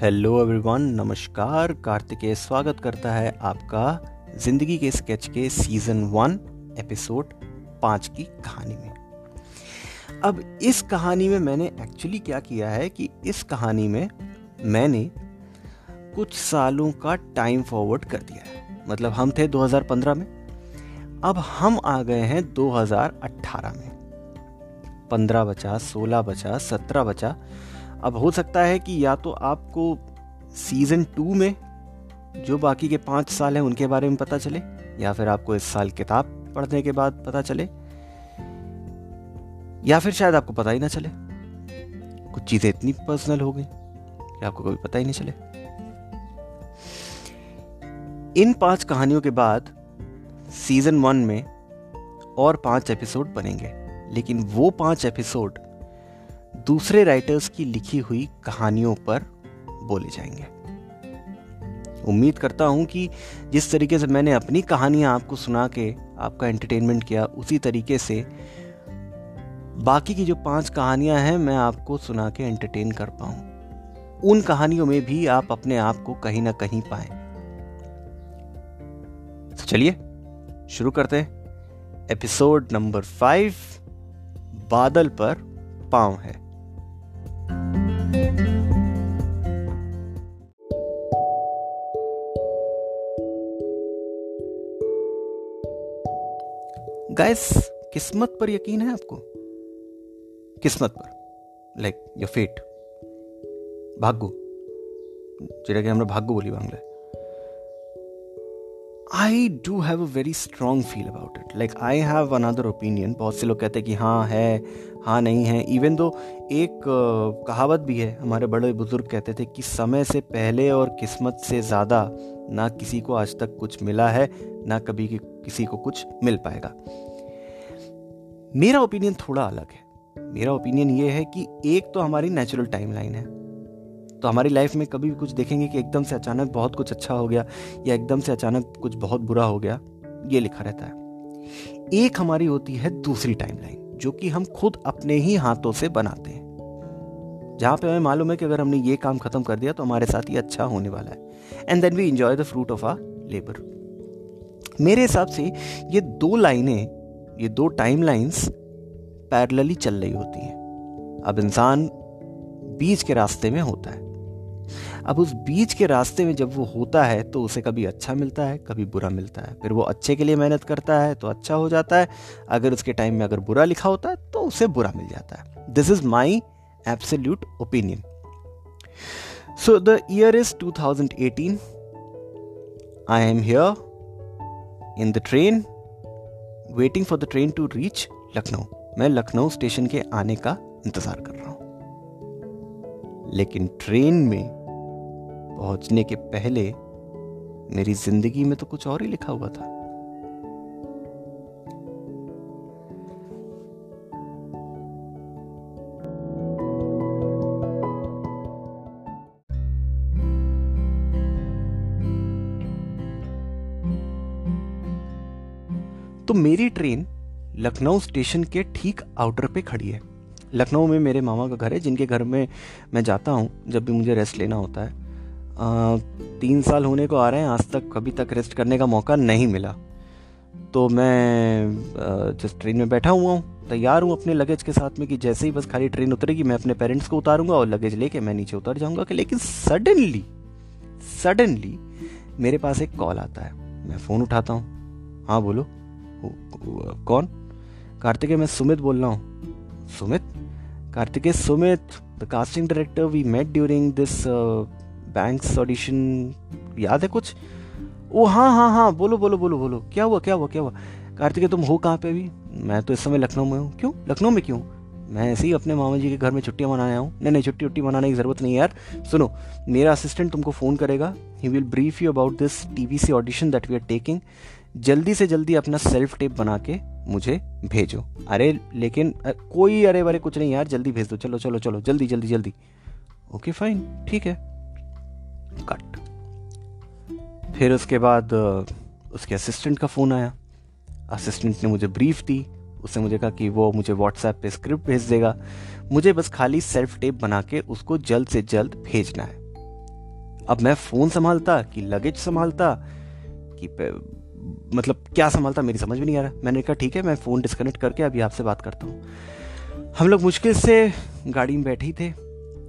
Hello everyone नमस्कार। कार्तिकेय स्वागत करता है आपका ज़िंदगी के स्केच के सीज़न वन एपिसोड पाँच की कहानी में। अब इस कहानी में मैंने एक्चुअली क्या किया है कि इस कहानी में मैंने कुछ सालों का टाइम फॉरवर्ड कर दिया है। मतलब हम थे 2015 में, अब हम आ गए हैं 2018 में। 15 बचा 16 बचा 17 बचा अब हो सकता है कि या तो आपको सीज़न टू में जो बाकी के पाँच साल हैं उनके बारे में पता चले, या फिर आपको इस साल किताब पढ़ने के बाद पता चले, या फिर शायद आपको पता ही ना चले। कुछ चीज़ें इतनी पर्सनल हो गई कि आपको कभी पता ही नहीं चले। इन पाँच कहानियों के बाद सीज़न वन में और पाँच एपिसोड बनेंगे, लेकिन वो पाँच एपिसोड दूसरे राइटर्स की लिखी हुई कहानियों पर बोले जाएँगे। उम्मीद करता हूँ कि जिस तरीके से मैंने अपनी कहानियाँ आपको सुना के आपका एंटरटेनमेंट किया, उसी तरीके से बाकी की जो पाँच कहानियाँ हैं, मैं आपको सुना के एंटरटेन कर पाऊँ। उन कहानियों में भी आप अपने आप को कहीं ना कहीं पाए। तो चलिए, शुरू करते हैं। एपिसोड नंबर फाइव बादल पर पाँव है। गाइस किस्मत पर यकीन है आपको किस्मत पर लाइक योर फेट भाग्य যেটাকে আমরা ভাগ্য বলি বাংলায় I do have a very strong feel about it like I have another opinion बहुत से लोग कहते हैं कि हाँ है हाँ नहीं है. इवन दो एक कहावत भी है, हमारे बड़े बुज़ुर्ग कहते थे कि समय से पहले और किस्मत से ज़्यादा ना किसी को आज तक कुछ मिला है, ना कभी किसी को कुछ मिल पाएगा. मेरा ओपिनियन थोड़ा अलग है. मेरा ओपिनियन ये है कि एक तो हमारी नेचुरल टाइमलाइन है. तो हमारी लाइफ में कभी भी कुछ देखेंगे कि एकदम से अचानक बहुत कुछ अच्छा हो गया या एकदम से अचानक कुछ बहुत बुरा हो गया, ये लिखा रहता है। एक हमारी होती है दूसरी टाइमलाइन जो कि हम खुद अपने ही हाथों से बनाते हैं। जहाँ पे हमें मालूम है कि अगर हमने ये काम खत्म कर दिया तो हमारे साथ ये अच्छा होने वाला है। And then we enjoy the fruit of our labour मेरे हिसाब से ये दो लाइनें, ये दो टाइम लाइन्स पैरलली चल रही होती हैं। अब इंसान बीच के रास्ते में होता है। अब उस बीच के रास्ते में जब वो होता है तो उसे कभी अच्छा मिलता है, कभी बुरा मिलता है। फिर वो अच्छे के लिए मेहनत करता है तो अच्छा हो जाता है। अगर उसके टाइम में अगर बुरा लिखा होता है तो उसे बुरा मिल जाता है। This is my absolute opinion so the year is 2018 I am here in the train waiting for the train to reach Lucknow मैं लखनऊ स्टेशन के आने का इंतज़ार कर रहा हूँ। लेकिन ट्रेन में पहुँचने के पहले मेरी ज़िंदगी में तो कुछ और ही लिखा हुआ था। तो मेरी ट्रेन लखनऊ स्टेशन के ठीक आउटर पे खड़ी है। लखनऊ में मेरे मामा का घर है, जिनके घर में मैं जाता हूँ जब भी मुझे रेस्ट लेना होता है। आ, तीन साल होने को आ रहे हैं आज तक कभी तक रेस्ट करने का मौका नहीं मिला। तो मैं जिस ट्रेन में बैठा हुआ हूँ तैयार हूँ अपने लगेज के साथ में कि जैसे ही बस खाली ट्रेन उतरेगी मैं अपने पेरेंट्स को उतारूँगा और लगेज लेके मैं नीचे उतर जाऊँगा लेकिन सडनली सडनली मेरे पास एक कॉल आता है। मैं फ़ोन उठाता हूँ। हाँ बोलो। कौन? कार्तिकेय मैं सुमित बोल रहा हूँ। Sumit? Kartikeya Sumit the casting director we met during this banks audition याद है कुछ? ओ हाँ हाँ हाँ बोलो बोलो बोलो बोलो। क्या हुआ क्या हुआ क्या हुआ? कार्तिकेय, तुम हो कहाँ पे अभी? मैं तो इस समय लखनऊ में हूँ। क्यों? लखनऊ में क्यों? मैं ऐसे ही अपने मामा जी के घर में छुट्टियाँ मनाने आया हूँ। नहीं नहीं, छुट्टी उट्टी मनाने की ज़रूरत नहीं यार। सुनो, मेरा असिस्टेंट तुमको फ़ोन करेगा। He will brief you about this T V C audition that we are taking जल्दी से जल्दी अपना सेल्फ टेप बना के मुझे भेजो। अरे, लेकिन कोई अरे वरे कुछ नहीं यार। जल्दी भेज दो। चलो चलो चलो, जल्दी जल्दी जल्दी। ओके फाइन ठीक है। कट। फिर उसके बाद उसके असिस्टेंट का फ़ोन आया। असिस्टेंट ने मुझे ब्रीफ दी। उसने मुझे कहा कि वो मुझे व्हाट्सएप पे स्क्रिप्ट भेज देगा। मुझे बस खाली सेल्फ टेप बना के उसको जल्द से जल्द भेजना है। अब मैं फ़ोन संभालता, कि लगेज संभालता, कि मतलब क्या संभालता मेरी समझ में नहीं आ रहा। मैंने कहा, ठीक है, मैं फ़ोन डिस्कनेक्ट करके अभी आपसे बात करता हूँ। हम लोग मुश्किल से गाड़ी में बैठे ही थे।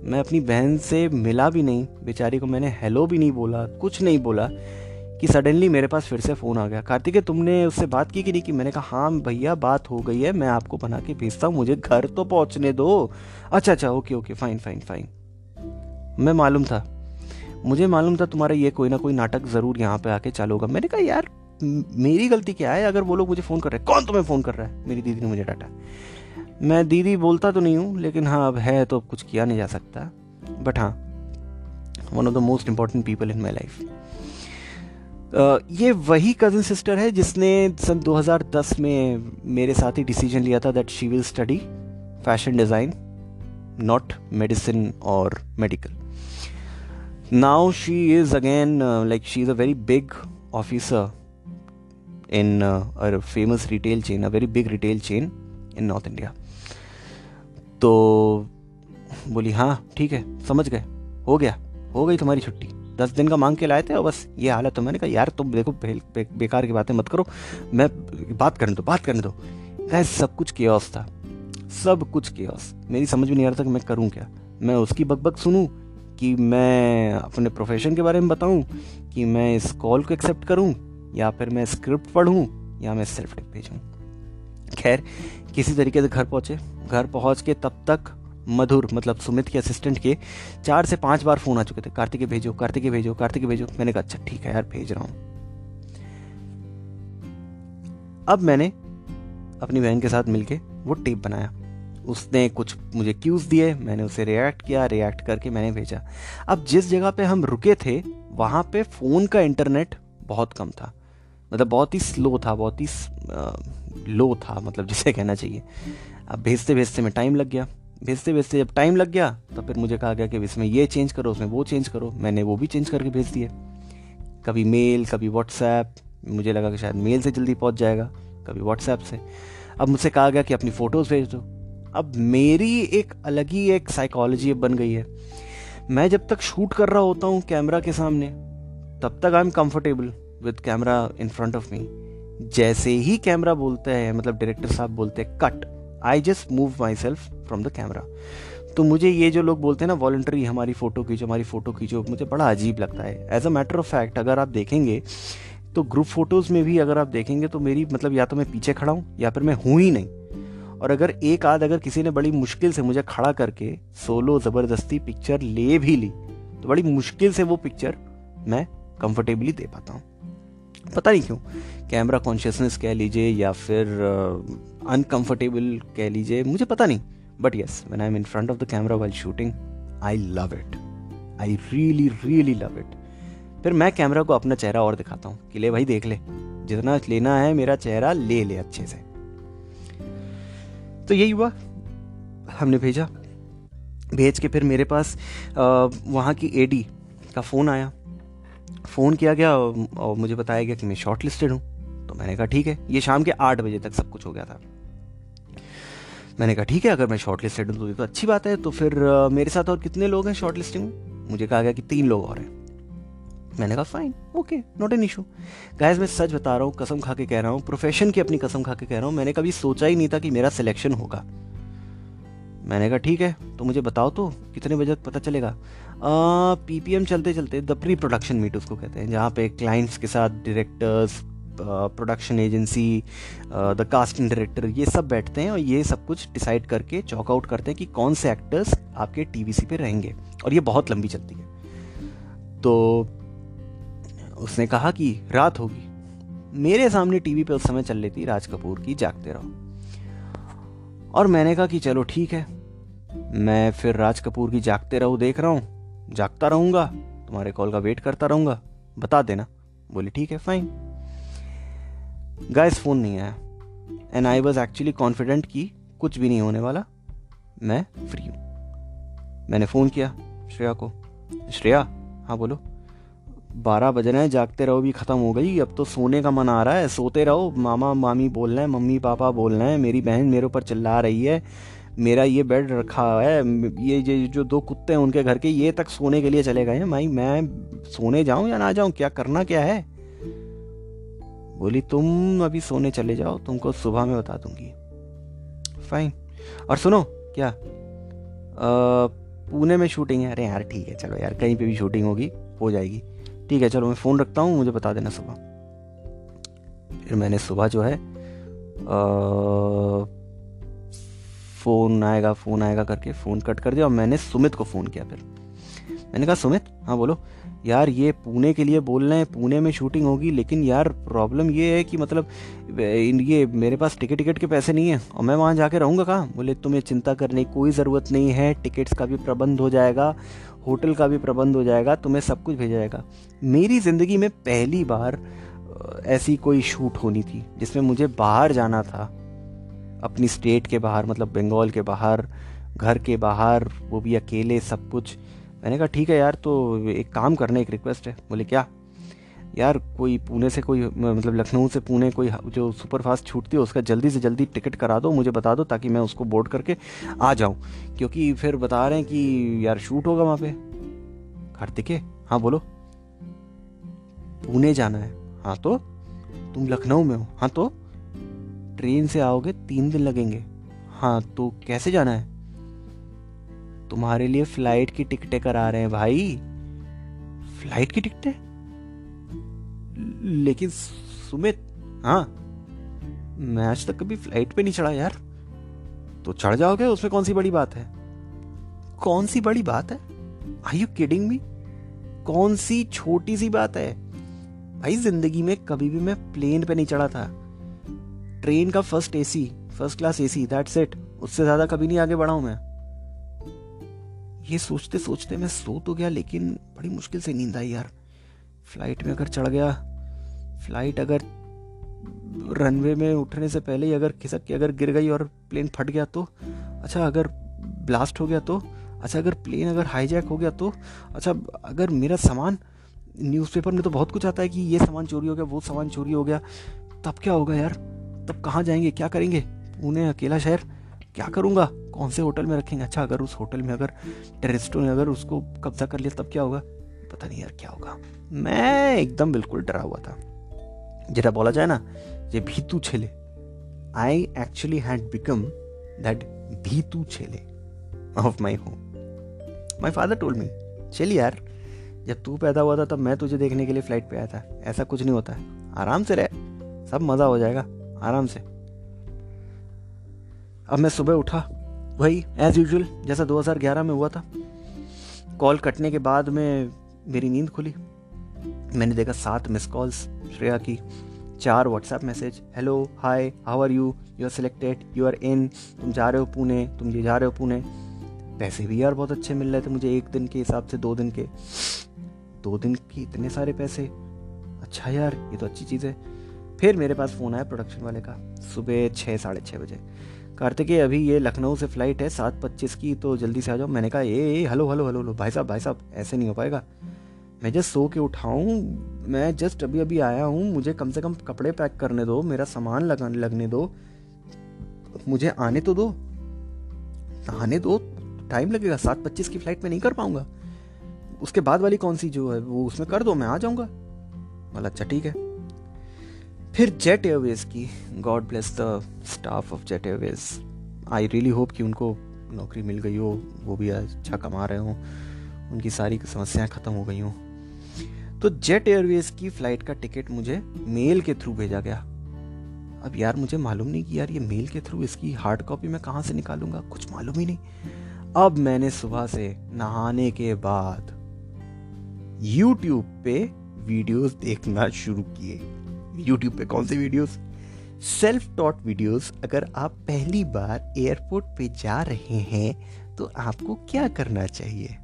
मैं अपनी बहन से मिला भी नहीं, बेचारी को मैंने हेलो भी नहीं बोला, कुछ नहीं बोला, कि सडनली मेरे पास फिर से फ़ोन आ गया। कार्तिक, तुमने उससे बात की कि नहीं, कि मैंने कहा हाँ भैया, बात हो गई है, मैं आपको बना के भेजता हूँ, मुझे घर तो पहुँचने दो। अच्छा अच्छा okay okay fine fine fine मैं मालूम था, मुझे मालूम था तुम्हारा ये कोई ना कोई नाटक ज़रूर यहाँ पे आके चालू होगा। मैंने कहा, यार, मेरी गलती क्या है? अगर वो लोग मुझे फ़ोन कर रहे हैं, कौन तुम्हें फ़ोन कर रहा है? मेरी दीदी ने मुझे डांटा। मैं दीदी बोलता तो नहीं हूँ, लेकिन हाँ अब है तो अब कुछ किया नहीं जा सकता। बट हाँ one of the most important people in my life ये वही कज़न सिस्टर है जिसने सन 2010 में मेरे साथ ही डिसीज़न लिया था that she will study fashion design not medicine और medical now she is again like she is a very big officer in famous retail chain a very big retail chain in north India तो बोली हाँ ठीक है समझ गए हो गया हो गई तुम्हारी छुट्टी। दस दिन का मांग के लाए थे और बस ये हालत तो मैंने कहा यार तुम देखो बे, बेकार की बातें मत करो मैं बात करने दो बात करने दो। गैस सब कुछ केयस था सब कुछ केयस मेरी समझ में नहीं आ रहा था कि मैं करूँ क्या। मैं उसकी बकबक सुनूँ कि मैं अपने प्रोफेशन के बारे में बताऊँ कि मैं इस कॉल को एक्सेप्ट करूँ या फिर मैं स्क्रिप्ट पढ़ूं या मैं सेल्फ टेक भेजूं खैर, किसी तरीके से घर पहुँचे। घर पहुँच के तब तक मधुर मतलब सुमित के असिस्टेंट के चार से पाँच बार फ़ोन आ चुके थे। कार्तिक भेजो कार्तिक भेजो कार्तिक भेजो। मैंने कहा अच्छा ठीक है यार, भेज रहा हूँ। अब मैंने अपनी बहन के साथ मिलके वो टेप बनाया। उसने कुछ मुझे क्यूज दिए, मैंने उसे रिएक्ट किया रिएक्ट करके मैंने भेजा। अब जिस जगह पे हम रुके थे, वहाँ पे फ़ोन का इंटरनेट बहुत कम था। मतलब बहुत ही स्लो था, बहुत ही लो था मतलब जिसे कहना चाहिए। अब भेजते भेजते में टाइम लग गया। भेजते भेजते जब टाइम लग गया तो फिर मुझे कहा गया कि इसमें ये चेंज करो, उसमें वो चेंज करो। मैंने वो भी चेंज करके भेज दिए। कभी मेल कभी व्हाट्सएप मुझे लगा कि शायद मेल से जल्दी पहुँच जाएगा, कभी व्हाट्सएप से। अब मुझसे कहा गया कि अपनी फ़ोटोज़ भेज दो। अब मेरी एक अलग ही एक साइकोलॉजी बन गई है। मैं जब तक शूट कर रहा होता हूँ कैमरा के सामने, तब तक I am comfortable with camera in front of me जैसे ही कैमरा बोलता है मतलब डायरेक्टर साहब बोलते हैं cut I just move myself from the camera तो मुझे ये जो लोग बोलते हैं ना वॉल्ट्री हमारी फ़ोटो खींचो, हमारी फ़ोटो खींचो, मुझे बड़ा अजीब लगता है। As a matter of fact अगर आप देखेंगे तो ग्रुप फ़ोटोज़ में भी अगर आप देखेंगे तो मेरी मतलब या तो मैं पीछे खड़ा हूँ, या फिर मैं हूँ ही नहीं। और अगर एक आध अगर किसी ने बड़ी मुश्किल से मुझे खड़ा करके सोलो ज़बरदस्ती पिक्चर ले भी ली तो बड़ी मुश्किल से वो पिक्चर मैं कंफर्टेबली दे पाता हूँ। पता नहीं क्यों कैमरा कॉन्शियसनेस कह लीजिए या फिर अनकंफर्टेबल uh, कह लीजिए मुझे पता नहीं but yes when I am in front of the camera while shooting I love it I really really love it फिर मैं कैमरा को अपना चेहरा और दिखाता हूँ कि ले भाई देख ले जितना लेना है मेरा चेहरा ले ले अच्छे से। तो यही हुआ हमने भेजा। भेज के फिर मेरे पास वहाँ की एडी का फ़ोन आया। फ़ोन किया गया और मुझे बताया गया कि मैं शॉर्ट लिस्टेड हूँ। तो मैंने कहा, ठीक है, ये शाम के आठ बजे तक सब कुछ हो गया था। मैंने कहा, ठीक है, अगर मैं शॉर्ट लिस्टेड हूँ तो ये तो अच्छी बात है। तो फिर मेरे साथ और कितने लोग हैं शॉर्ट लिस्टिंग में? मुझे कहा गया कि तीन लोग और हैं। मैंने कहा fine okay not an issue guys मैं सच बता रहा हूँ, कसम खा के कह रहा हूँ प्रोफेशन की अपनी कसम खा के कह रहा हूँ, मैंने कभी सोचा ही नहीं था कि मेरा सिलेक्शन होगा। मैंने कहा, ठीक है तो मुझे बताओ तो कितने बजे तक पता चलेगा? पीपीएम चलते चलते द प्री प्रोडक्शन मीट उसको कहते हैं, जहाँ पे क्लाइंट्स के साथ directors production agency the casting director ये सब बैठते हैं और ये सब कुछ डिसाइड करके चॉक आउट करते हैं कि कौन से एक्टर्स आपके टीवीसी पे रहेंगे। और ये बहुत लंबी चलती है। तो उसने कहा कि रात होगी। मेरे सामने टीवी पे उस समय चल रही थी राज कपूर की जागते रहो। और मैंने कहा कि चलो ठीक है, मैं फिर राज कपूर की जागते रहो, देख रहा हूँ। जागता रहूँगा, तुम्हारे कॉल का वेट करता रहूँगा। बता देना। बोले, ठीक है फाइन गाइस फ़ोन नहीं आया। And I was actually confident कि कुछ भी नहीं होने वाला। मैं फ्री हूँ। मैंने फ़ोन किया श्रेया को। श्रेया हाँ बोलो। बारह बज रहे हैं, जागते रहो भी ख़त्म हो गई। अब तो सोने का मन आ रहा है। सोते रहो। मामा, मामी बोल रहे हैं, मम्मी, पापा बोल रहे हैं। मेरी बहन मेरे ऊपर चिल्ला रही है। मेरा ये बेड रखा है, ये ये जो दो कुत्ते हैं उनके घर के, ये तक सोने के लिए चले गए हैं। भाई, मैं सोने जाऊँ या ना जाऊँ? क्या करना क्या है? बोली, तुम अभी सोने चले जाओ, तुमको सुबह में बता दूँगी। फाइन और सुनो, क्या? पुणे में शूटिंग है। अरे यार, ठीक है, चलो यार, कहीं पे भी शूटिंग होगी, हो जाएगी। ठीक है, चलो मैं फ़ोन रखता हूँ, मुझे बता देना सुबह। फिर मैंने सुबह जो है फ़ोन आएगा फ़ोन आएगा करके फ़ोन कट कर दिया और मैंने सुमित को फ़ोन किया फिर। मैंने कहा, सुमित हाँ बोलो। यार ये पुणे के लिए बोल रहे हैं, पुणे में शूटिंग होगी, लेकिन यार प्रॉब्लम ये है कि मतलब ये मेरे पास टिकट टिकट के पैसे नहीं है और मैं वहाँ जाके रहूँगा कहाँ? बोले, तुम्हें चिंता करने की कोई ज़रूरत नहीं है टिकट्स का भी प्रबंध हो जाएगा होटल का भी प्रबंध हो जाएगा, तुम्हें सब कुछ भेजा जाएगा। मेरी ज़िंदगी में पहली बार ऐसी कोई शूट होनी थी जिसमें मुझे बाहर जाना था। अपनी स्टेट के बाहर मतलब बंगाल के बाहर, घर के बाहर, वो भी अकेले, सब कुछ। मैंने कहा, ठीक है यार तो एक काम करने, एक रिक्वेस्ट है। बोले, क्या? यार, कोई पुणे से कोई मतलब लखनऊ से पुणे कोई जो सुपर फास्ट छूटती है, उसका जल्दी से जल्दी टिकट करा दो, मुझे बता दो, ताकि मैं उसको बोर्ड करके आ जाऊँ। क्योंकि फिर बता रहे हैं कि, यार शूट होगा वहाँ पे। कार्तिक? हाँ बोलो। पुणे जाना है। हाँ तो? तुम लखनऊ में हो। हाँ तो? ट्रेन से आओगे, तीन दिन लगेंगे। हाँ तो कैसे जाना है? तुम्हारे लिए फ़्लाइट की टिकटें करा रहे हैं भाई। फ़्लाइट की टिकटें? लेकिन सुमित हाँ। मैं आज तक कभी फ़्लाइट पे नहीं चढ़ा यार। तो चढ़ जाओगे, उसमें कौन सी बड़ी बात है? कौन सी बड़ी बात है? आई यू किडिंग मी कौन सी छोटी सी बात है? भाई, ज़िंदगी में कभी भी मैं प्लेन पे नहीं चढ़ा था। ट्रेन का first AC first class AC that's it उससे ज़्यादा कभी नहीं आगे बढ़ा हूँ मैं। ये सोचते सोचते मैं सो तो गया, लेकिन बड़ी मुश्किल से नींद आई यार। फ़्लाइट में अगर चढ़ गया फ़्लाइट अगर रनवे में उठने से पहले ही अगर खिसक के अगर गिर गई और प्लेन फट गया तो अच्छा अगर ब्लास्ट हो गया तो अच्छा अगर प्लेन अगर हाईजैक हो गया तो अच्छा अगर मेरा सामान न्यूज़पेपर में तो बहुत कुछ आता है कि ये सामान चोरी हो गया, वो सामान चोरी हो गया, तब क्या होगा यार? तब कहाँ जाएँगे? क्या करेंगे? पुणे, अकेला शहर? क्या करूँगा? कौन से होटल में रखेंगे? अच्छा अगर उस होटल में, अगर टेरिस्टों ने अगर उसको कब्जा कर लिया, तब क्या होगा? पता नहीं यार, क्या होगा? मैं एकदम बिल्कुल डरा हुआ था। जरा बोला जाए ना, ये भीतू छेले। I actually had become that भीतू छेले of my home my father told me चल यार, जब तू पैदा हुआ था, तब मैं तुझे देखने के लिए फ़्लाइट पे आया था। ऐसा कुछ नहीं होता। आराम से रह, सब मज़ा हो जाएगा। आराम से। अब मैं सुबह उठा। वही एज यूजल जैसा 2011 में हुआ था। कॉल कटने के बाद में मेरी नींद खुली। मैंने देखा सात मिस कॉल्स श्रेया की। चार WhatsApp message hello hi how are you you are selected you are in तुम जा रहे हो पुणे, तुम ये जा रहे हो पुणे। पैसे भी यार बहुत अच्छे मिल रहे थे मुझे एक दिन के हिसाब से, दो दिन के। दो दिन के इतने सारे पैसे। अच्छा यार, ये तो अच्छी चीज़ है। फिर मेरे पास फ़ोन आया प्रोडक्शन वाले का, सुबह छः साढ़े छः बजे। कार्तिक, अभी ये लखनऊ से फ़्लाइट है, सात पच्चीस की तो जल्दी से आ जाओ। मैंने कहा, ए हेलो हेलो हेलो हेलो भाई साहब भाई साहब, ऐसे नहीं हो पाएगा। मैं जस्ट सो के उठाऊँ, मैं जस्ट अभी अभी आया हूँ, मुझे कम से कम कपड़े पैक करने दो, मेरा सामान लगा, लगने दो। मुझे आने तो दो आने दो टाइम लगेगा, सात पच्चीस की फ़्लाइट में नहीं कर पाऊँगा। उसके बाद वाली कौन सी जो है, वो उसमें कर दो, मैं आ जाऊँगा। बोला अच्छा ठीक है। फिर जेट एयरवेज की। God bless the staff of Jet Airways. I really hope कि उनको नौकरी मिल गई हो, वो भी अच्छा कमा रहे हो। उनकी सारी समस्याएँ ख़त्म हो गई हों। तो जेट एयरवेज की फ़्लाइट का टिकट मुझे मेल के थ्रू भेजा गया। अब यार मुझे मालूम नहीं कि यार ये मेल के थ्रू इसकी हार्ड कॉपी मैं कहाँ से निकालूँगा? कुछ मालूम ही नहीं। अब मैंने सुबह से नहाने के बाद यूट्यूब पे वीडियोस देखना शुरू किए। यूट्यूब पे कौन से वीडियोस सेल्फ टॉट वीडियोस अगर आप पहली बार एयरपोर्ट पे जा रहे हैं तो आपको क्या करना चाहिए?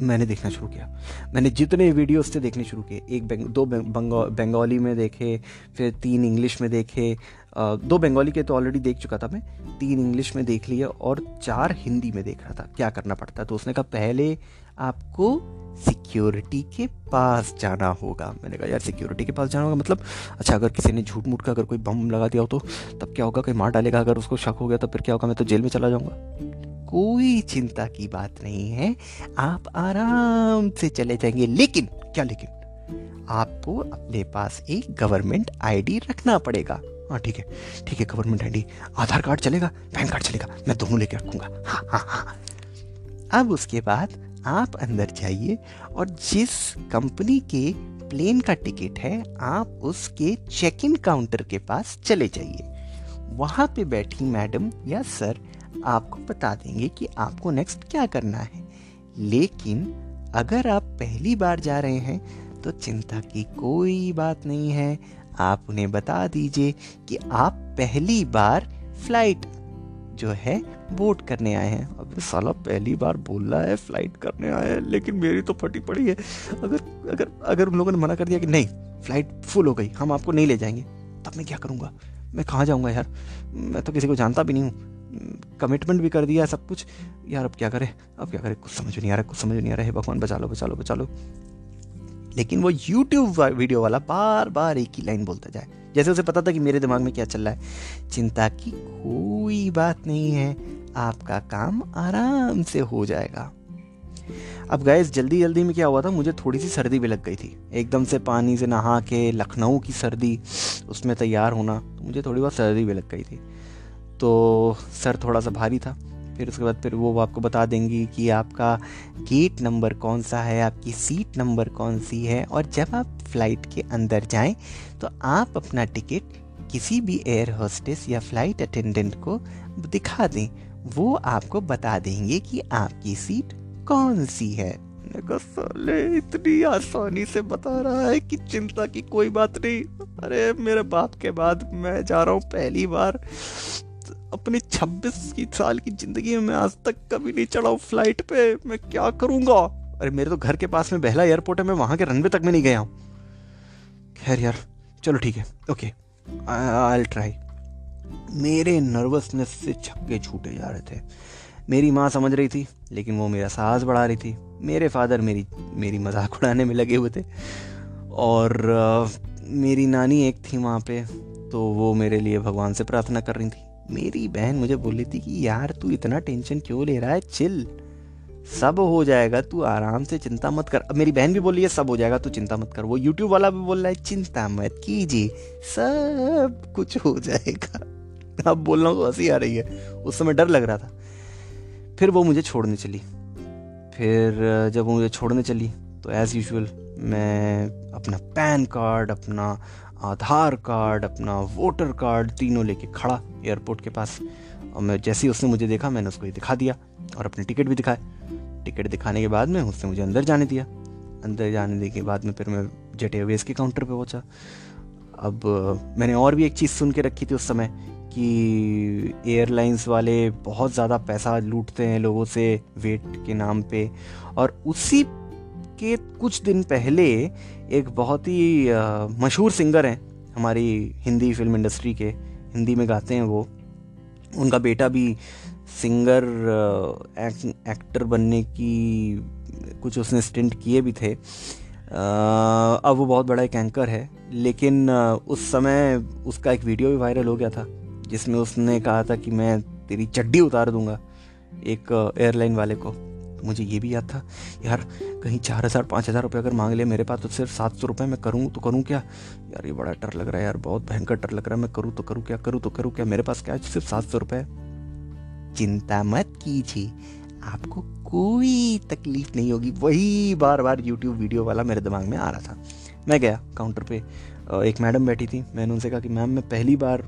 मैंने देखना शुरू किया। मैंने जितने वीडियोस थे देखने शुरू किए। एक बेंग, दो बंगाली में देखे फिर तीन इंग्लिश में देखे। दो बंगाली के तो ऑलरेडी देख चुका था मैं। तीन इंग्लिश में देख लिया और चार हिंदी में देख रहा था। क्या करना पड़ता? है तो उसने कहा पहले आपको सिक्योरिटी के पास जाना होगा। मैंने कहा, यार, सिक्योरिटी के पास जाना होगा? मतलब अच्छा अगर किसी ने झूठ मूठ का अगर कोई बम लगा दिया हो तो तब क्या होगा? कोई मार डालेगा? अगर उसको शक हो गया तो फिर क्या होगा? मैं तो जेल में चला जाऊँगा। कोई चिंता की बात नहीं है। आप आराम से चले जाएँगे। लेकिन, क्या लेकिन? आपको अपने पास एक गवर्नमेंट आईडी रखना पड़ेगा। हाँ ठीक है। ठीक है, गवर्नमेंट आईडी। आधार कार्ड चलेगा? पैन कार्ड चलेगा? मैं दोनों लेके रखूँगा। हाँ हाँ हाँ। अब उसके बाद आप अंदर जाइए और जिस कंपनी के प्लेन का टिकट है, आप उसके चेक इन काउंटर के पास चले जाइए। वहाँ पे बैठी मैडम या सर आपको बता देंगे कि आपको नेक्स्ट क्या करना है। लेकिन अगर आप पहली बार जा रहे हैं तो चिंता की कोई बात नहीं है। आप उन्हें बता दीजिए कि आप पहली बार फ़्लाइट जो है बोट करने आए हैं। अब साला, पहली बार बोल रहा है फ़्लाइट करने आए हैं, लेकिन मेरी तो फटी पड़ी है। अगर अगर अगर उन लोगों ने मना कर दिया कि नहीं फ़्लाइट फुल हो गई, हम आपको नहीं ले जाएँगे, तब मैं क्या करूँगा? मैं कहाँ जाऊँगा यार? मैं तो किसी को जानता भी नहीं हूँ। कमिटमेंट भी कर दिया, सब कुछ। यार अब क्या करें? अब क्या करें? कुछ समझ नहीं आ रहा कुछ समझ नहीं आ रहा है भगवान, बचा लो बचा लो बचा लो। लेकिन वो यूट्यूब वीडियो वाला बार बार एक ही लाइन बोलता जाए। जैसे उसे पता था कि मेरे दिमाग में क्या चल रहा है। चिंता की कोई बात नहीं है। आपका काम आराम से हो जाएगा। अब गैस जल्दी जल्दी में क्या हुआ था? मुझे थोड़ी सी सर्दी भी लग गई थी। एकदम से पानी से नहा के लखनऊ की सर्दी, उसमें तैयार होना तो मुझे थोड़ी बहुत सर्दी भी लग गई थी। तो सर थोड़ा सा भारी था। फिर उसके बाद फिर वो आपको बता देंगी कि आपका गेट नंबर कौन सा है, आपकी सीट नंबर कौन सी है और जब आप फ़्लाइट के अंदर जाएँ तो आप अपना टिकट किसी भी एयर होस्टेस या फ़्लाइट अटेंडेंट को दिखा दें। वो आपको बता देंगे कि आपकी सीट कौन सी है। साले इतनी आसानी से बता रहा है कि चिंता की कोई बात नहीं। अरे मेरे बाप के बाद मैं जा रहा हूँ पहली बार। अपनी 26 की साल की ज़िंदगी में मैं आज तक कभी नहीं चढ़ा फ़्लाइट पे। मैं क्या करूँगा? अरे मेरे तो घर के पास में बहला एयरपोर्ट है मैं वहाँ के रनवे तक में नहीं गया हूँ। खैर यार चलो ठीक है ओके आई ट्राई मेरे नर्वसनेस से छक्के छूटे जा रहे थे। मेरी माँ समझ रही थी लेकिन वो मेरा साहस बढ़ा रही थी। मेरे फादर मेरी मेरी मज़ाक उड़ाने में लगे हुए थे। और आ, मेरी नानी एक थी वहाँ पे तो वो मेरे लिए भगवान से प्रार्थना कर रही थी। मेरी बहन मुझे बोल थी कि यार तू इतना टेंशन क्यों ले रहा है? चिल। सब हो जाएगा, तू आराम से चिंता मत कर। अब मेरी बहन भी बोली है, सब हो जाएगा, तू चिंता मत कर। वो यूट्यूब वाला भी बोल रहा है, चिंता मत कीजिए, सब कुछ हो जाएगा। अब बोल रहा हूँ तो हँसी आ रही है। उस समय डर लग रहा था। फिर वो मुझे छोड़ने चली। फिर, जब वो मुझे छोड़ने चली तो एज़ यूजल मैं अपना पैन कार्ड, अपना आधार कार्ड, अपना वोटर कार्ड तीनों लेके खड़ा। एयरपोर्ट के पास। और मैं जैसे ही उसने मुझे देखा, मैंने उसको ये दिखा दिया और अपने टिकट भी दिखाए टिकट दिखाने के बाद में उसने मुझे अंदर जाने दिया। अंदर जाने के बाद में फिर मैं जेट एयरवेज के काउंटर पे पहुँचा। अब मैंने और भी एक चीज़ सुन के रखी थी उस समय कि एयरलाइंस वाले बहुत ज़्यादा पैसा लूटते हैं लोगों से वेट के नाम पे। और उसी के कुछ दिन पहले एक बहुत ही मशहूर सिंगर हैं हमारी हिंदी फ़िल्म इंडस्ट्री के। हिंदी में गाते हैं वो। उनका बेटा भी सिंगर एक, एक्टर बनने की कुछ उसने स्टिंट किए भी थे। अब वो बहुत बड़ा एक एंकर है लेकिन उस समय उसका एक वीडियो भी वायरल हो गया था जिसमें उसने कहा था कि मैं तेरी चड्डी उतार दूँगा एक एयरलाइन वाले को। मुझे ये भी याद था, यार, कहीं चार हज़ार, पाँच हज़ार रुपये अगर मांग ले मेरे पास तो सिर्फ़ सात सौ रुपये मैं करूँ तो करूँ क्या? यार, ये बड़ा डर लग रहा है यार, बहुत भयंकर डर लग रहा है, मैं करूँ तो करूँ क्या, करूँ तो करूँ क्या, मेरे पास क्या सिर्फ़ सात सौ रुपये? चिंता मत कीजिए, आपको कोई तकलीफ़ नहीं होगी। वही बार बार यूट्यूब वीडियो वाला मेरे दिमाग में आ रहा था। मैं गया काउंटर पे एक मैडम बैठी थी, मैंने उनसे कहा कि, मैम, मैं पहली बार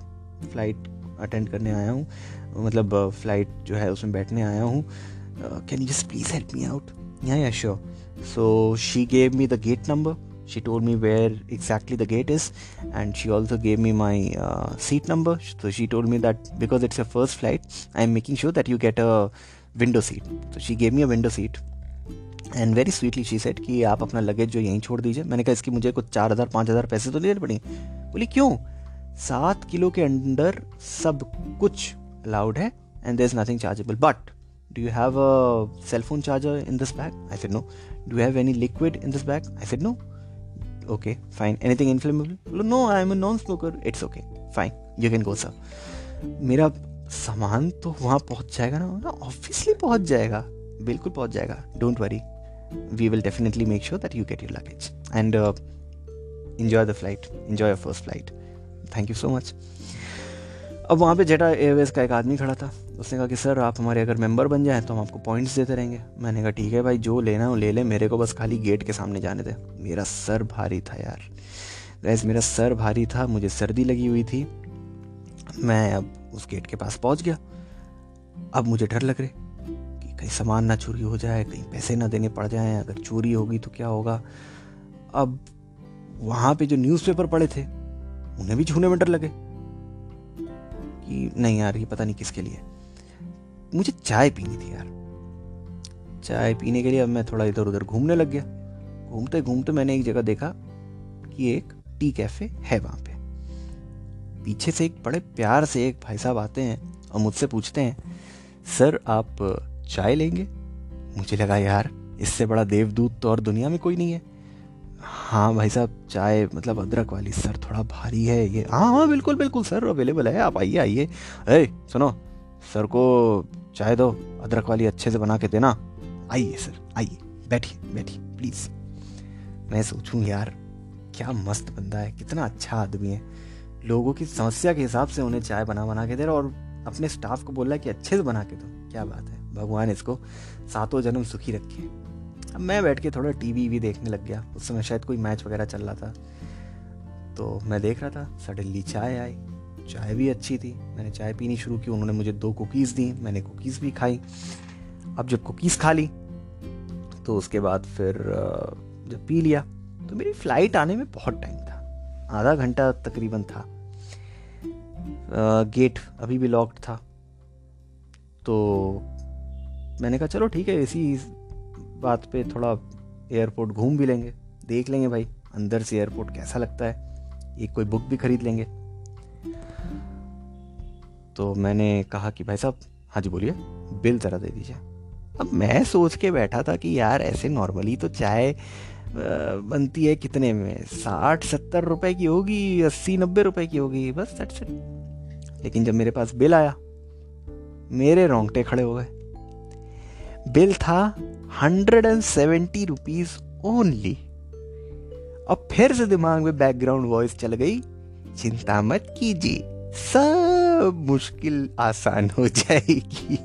फ़्लाइट अटेंड करने आया हूँ मतलब फ़्लाइट जो है, उसमें बैठने आया हूँ can you just please help me out yeah yeah sure so she gave me the gate number she told me where exactly the gate is and she also gave me my uh, seat number so she told me that because it's your first flight i'm making sure that you get a window seat so she gave me a window seat and very sweetly she said कि आप अपना luggage जो यहीं छोड़ दीजिए मैंने कहा इसकी मुझे कुछ चार हज़ार पाँच हज़ार पैसे तो देने पड़ी बोली क्यों सात किलो के अंडर सब कुछ अलाउड है and there is nothing chargeable but do you have a cell phone charger in this bag I said no do have any liquid in this bag I said no okay fine anything inflammable no I am a non smoker it's okay fine you can go sir मेरा सामान तो वहाँ पहुँच जाएगा ना? Obviously पहुँच जाएगा। बिल्कुल पहुँच जाएगा। Don't worry we will definitely make sure that you get your luggage and enjoy the flight. Enjoy your first flight. Thank you so much अब वहाँ पे जेटा एयरवेज का एक आदमी खड़ा था। उसने कहा कि, सर, आप हमारे अगर मेंबर बन जाएँ तो हम आपको पॉइंट्स देते रहेंगे. मैंने कहा, ठीक है भाई, जो लेना हो ले ले, मेरे को बस खाली गेट के सामने जाने दे। मेरा सर भारी था यार। गैस मेरा सर भारी था, मुझे सर्दी लगी हुई थी। मैं अब उस गेट के पास पहुँच गया। अब मुझे डर लग रहे कि कहीं सामान ना चोरी हो जाए, कहीं पैसे ना देने पड़ जाएँ, अगर चोरी होगी तो क्या होगा? अब वहाँ पे जो न्यूज़पेपर पड़े थे, उन्हें भी छूने में डर लगे कि, नहीं यार, ये पता नहीं किसके लिए मुझे चाय पीनी थी यार। चाय पीने के लिए अब मैं थोड़ा इधर उधर घूमने लग गया। घूमते घूमते मैंने एक जगह देखा कि एक टी कैफ़े है वहाँ पे। पीछे से एक बड़े प्यार से एक भाई साहब आते हैं और मुझसे पूछते हैं, सर, आप चाय लेंगे? मुझे लगा, यार, इससे बड़ा देवदूत तो और दुनिया में कोई नहीं है। हाँ भाई साहब, चाय मतलब अदरक वाली। सर, थोड़ा भारी है ये। हाँ हाँ बिल्कुल बिल्कुल, सर, अवेलेबल है। आप आइए आइए। ए, सुनो सर को चाय दो, अदरक वाली अच्छे से बना के देना। आइए सर, आइए, बैठिए बैठिए प्लीज़ मैं सोचूं यार, क्या मस्त बंदा है, कितना अच्छा आदमी है। लोगों की समस्या के हिसाब से उन्हें चाय बना बना के दे रहा और अपने स्टाफ को बोल रहा है कि अच्छे से बना के दो। क्या बात है, भगवान इसको सातों जन्म सुखी रखे। अब मैं बैठ के थोड़ा टीवी भी देखने लग गया। उस समय शायद कोई मैच वगैरह चल रहा था। तो मैं देख रहा था सडनली चाय आई। चाय भी अच्छी थी। मैंने चाय पीनी शुरू की, उन्होंने मुझे दो कुकीज़ दी। मैंने कुकीज़ भी खाई। अब जब कुकीज़ खा ली तो उसके बाद फिर जब पी लिया तो मेरी फ़्लाइट आने में बहुत टाइम था। आधा घंटा तकरीबन था। गेट अभी भी लॉक्ड था। तो मैंने कहा, चलो ठीक है, इसी बात पे थोड़ा एयरपोर्ट घूम भी लेंगे। देख लेंगे भाई, अंदर से एयरपोर्ट कैसा लगता है। एक कोई बुक भी खरीद लेंगे। तो मैंने कहा कि भाई साहब हाँ जी बोलिए, बिल ज़रा दे दीजिए। अब मैं सोच के बैठा था कि यार ऐसे नॉर्मली तो चाय बनती है कितने में? साठ, सत्तर रुपए की होगी, अस्सी, नब्बे रुपए की होगी, बस सट सट लेकिन जब मेरे पास बिल आया, मेरे रोंगटे खड़े हो गए। बिल था hundred and seventy rupees only अब फिर से दिमाग में बैकग्राउंड वॉइस चल गई, चिंता मत कीजिए। सब मुश्किल आसान हो जाएगी।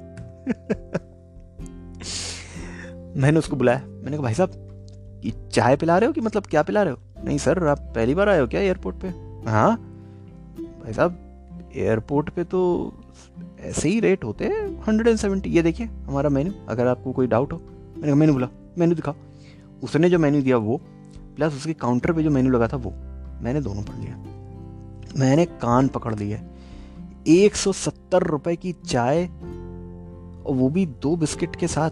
मैंने उसको बुलाया। मैंने कहा, भाई साहब, ये चाय पिला रहे हो कि मतलब क्या पिला रहे हो? नहीं सर, आप पहली बार आए हो क्या एयरपोर्ट पे? हाँ। भाई साहब, एयरपोर्ट पे तो ऐसे ही रेट होते हैं हंड्रेड एंड सेवेंटी ये देखिए, हमारा मेन्यू अगर आपको कोई डाउट हो। मैंने कहा मेन्यू बोला मेन्यू दिखाओ। उसने जो मेन्यू दिया वो, प्लस उसके काउंटर पे जो मेन्यू लगा था वो, मैंने दोनों पढ़ लिया। मैंने कान पकड़ लिया एक सौ सत्तर रुपए की चाय और वो भी दो बिस्किट के साथ।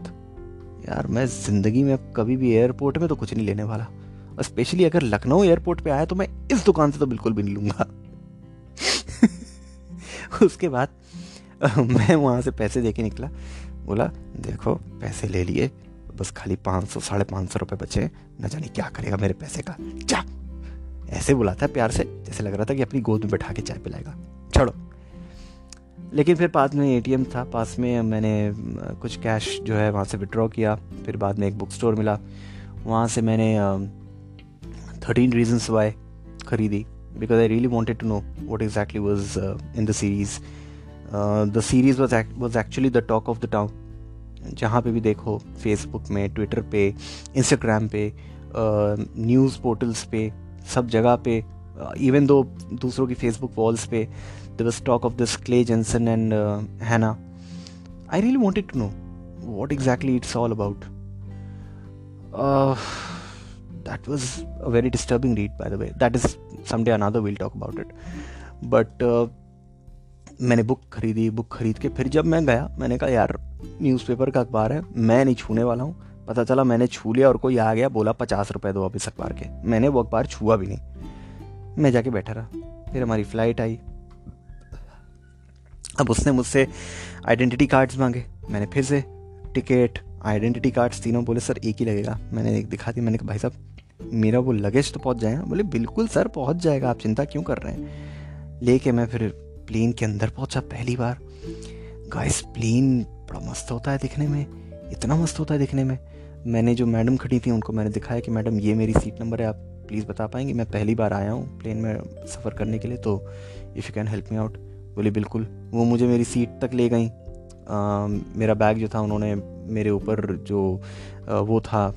यार, मैं ज़िंदगी में कभी भी एयरपोर्ट में तो कुछ नहीं लेने वाला। स्पेशली अगर लखनऊ एयरपोर्ट पे आया तो मैं इस दुकान से तो बिल्कुल भी नहीं लूँगा। उसके बाद, मैं वहाँ से पैसे दे के निकला। बोला, देखो, पैसे ले लिए। बस खाली पाँच सौ, साढ़े पाँच सौ रुपये बचे। न जाने क्या करेगा मेरे पैसे का। जा! ऐसे बुलाता है प्यार से। जैसे लग रहा था कि अपनी गोद में बैठा के चाय पिलाएगा। छोड़ो। लेकिन फिर बाद में एटीएम था, पास में मैंने कुछ कैश जो है वहाँ से विड्रॉ किया, फिर बाद में एक बुक स्टोर मिला। वहाँ से मैंने थर्टीन रीजन्स वाई खरीदी because I really wanted to know what exactly was in the series the series was was actually the talk of the town जहाँ पे भी देखो फेसबुक में ट्विटर पे इंस्टाग्राम पे न्यूज़ पोर्टल्स पे, सब जगह पे Uh, इवन दो दूसरों की फेसबुक वॉल्स पे the talk of this Clay Jensen and Hannah I really wanted to know what exactly it's all about that was a very disturbing read by the way that is some another will talk about it but मैंने book खरीदी book खरीद के फिर जब मैं गया, मैंने कहा, यार न्यूज़पेपर का अखबार है, मैं नहीं छूने वाला हूँ। पता चला मैंने छू लिया और कोई आ गया, बोला, पचास रुपये दो अब इस अखबार के। मैंने वो अखबार छुआ भी नहीं। मैं जाके बैठा रहा। फिर हमारी फ़्लाइट आई। अब उसने मुझसे आइडेंटिटी कार्ड्स मांगे। मैंने फिर से टिकट आइडेंटिटी कार्ड्स तीनों बोले, सर, एक ही लगेगा। मैंने एक दिखा दी। मैंने कहा, भाई साहब, मेरा वो लगेज तो पहुँच जाएगा। बोले, बिल्कुल सर, पहुँच जाएगा। आप चिंता क्यों कर रहे हैं? लेके मैं फिर प्लेन के अंदर पहुँचा पहली बार। गाइस प्लेन बड़ा मस्त होता है दिखने में। इतना मस्त होता है दिखने में। मैंने जो मैडम खड़ी थी, उनको मैंने दिखाया कि, मैडम, ये मेरी सीट नंबर है, आप प्लीज़ बता पाएँगे। मैं पहली बार आया हूँ प्लेन में सफ़र करने के लिए तो if you can help me out बोली बिल्कुल। वो मुझे मेरी सीट तक ले गई। मेरा बैग जो था उन्होंने मेरे ऊपर जो आ, वो था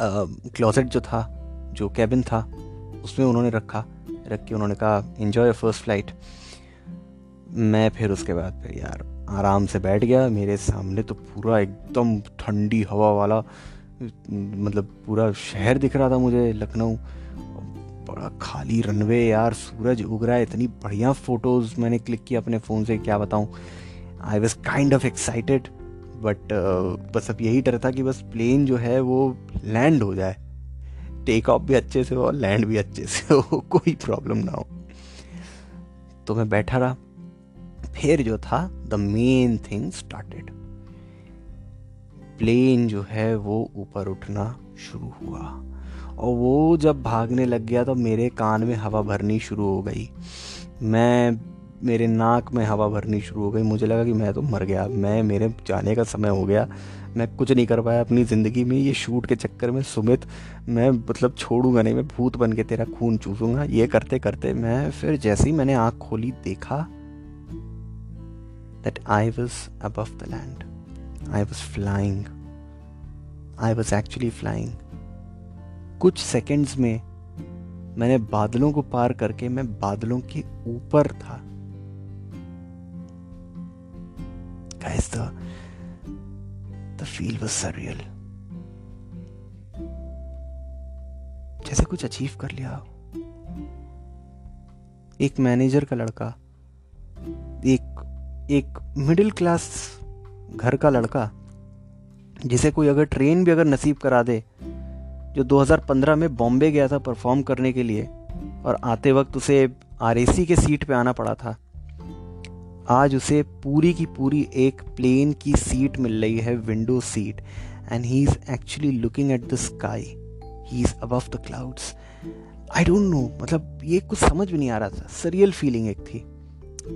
क्लोजेट जो था जो कैबिन था उसमें उन्होंने रखा रख के उन्होंने कहा इन्जॉय फ़र्स्ट फ़्लाइट मैं फिर उसके बाद फिर यार आराम से बैठ गया। मेरे सामने तो पूरा एकदम ठंडी हवा वाला मतलब पूरा शहर दिख रहा था मुझे लखनऊ। बड़ा खाली रनवे यार, सूरज उग रहा है, इतनी बढ़िया फ़ोटोज़ मैंने क्लिक किया अपने फ़ोन से, क्या बताऊँ। I was kind of excited but बस अब यही डर था कि बस प्लेन जो है वो लैंड हो जाए। टेक ऑफ़ भी अच्छे से हो और लैंड भी अच्छे से हो, कोई प्रॉब्लम ना हो। तो मैं बैठा रहा। फिर जो था the main thing started plane जो है वो ऊपर उठना शुरू हुआ। और वो जब भागने लग गया तो मेरे कान में हवा भरनी शुरू हो गई। मैं, मेरे नाक में हवा भरनी शुरू हो गई। मुझे लगा कि मैं तो मर गया। मैं, मेरे जाने का समय हो गया। मैं कुछ नहीं कर पाया। अपनी ज़िंदगी में ये शूट के चक्कर में सुमित, मैं मतलब छोड़ूँगा नहीं। मैं भूत बन के तेरा खून चूसूँगा। ये करते करते मैं फिर जैसे ही मैंने आँख खोली, देखा that I was above the land. I was flying. I was actually flying. कुछ सेकेंड्स में मैंने बादलों को पार करके मैं बादलों के ऊपर था Guys, the the feel was surreal. जैसे कुछ अचीव कर लिया एक मैनेजर का लड़का एक एक मिडिल क्लास घर का लड़का, जिसे कोई अगर ट्रेन भी अगर नसीब करा दे, जो 2015 में बॉम्बे गया था परफॉर्म करने के लिए और आते वक्त उसे आर के सीट पे आना पड़ा था, आज उसे पूरी की पूरी एक प्लेन की सीट मिल रही है window seat and he is actually looking at the sky he is above the clouds I don't know मतलब ये कुछ समझ भी नहीं आ रहा था। सरियल फीलिंग एक थी।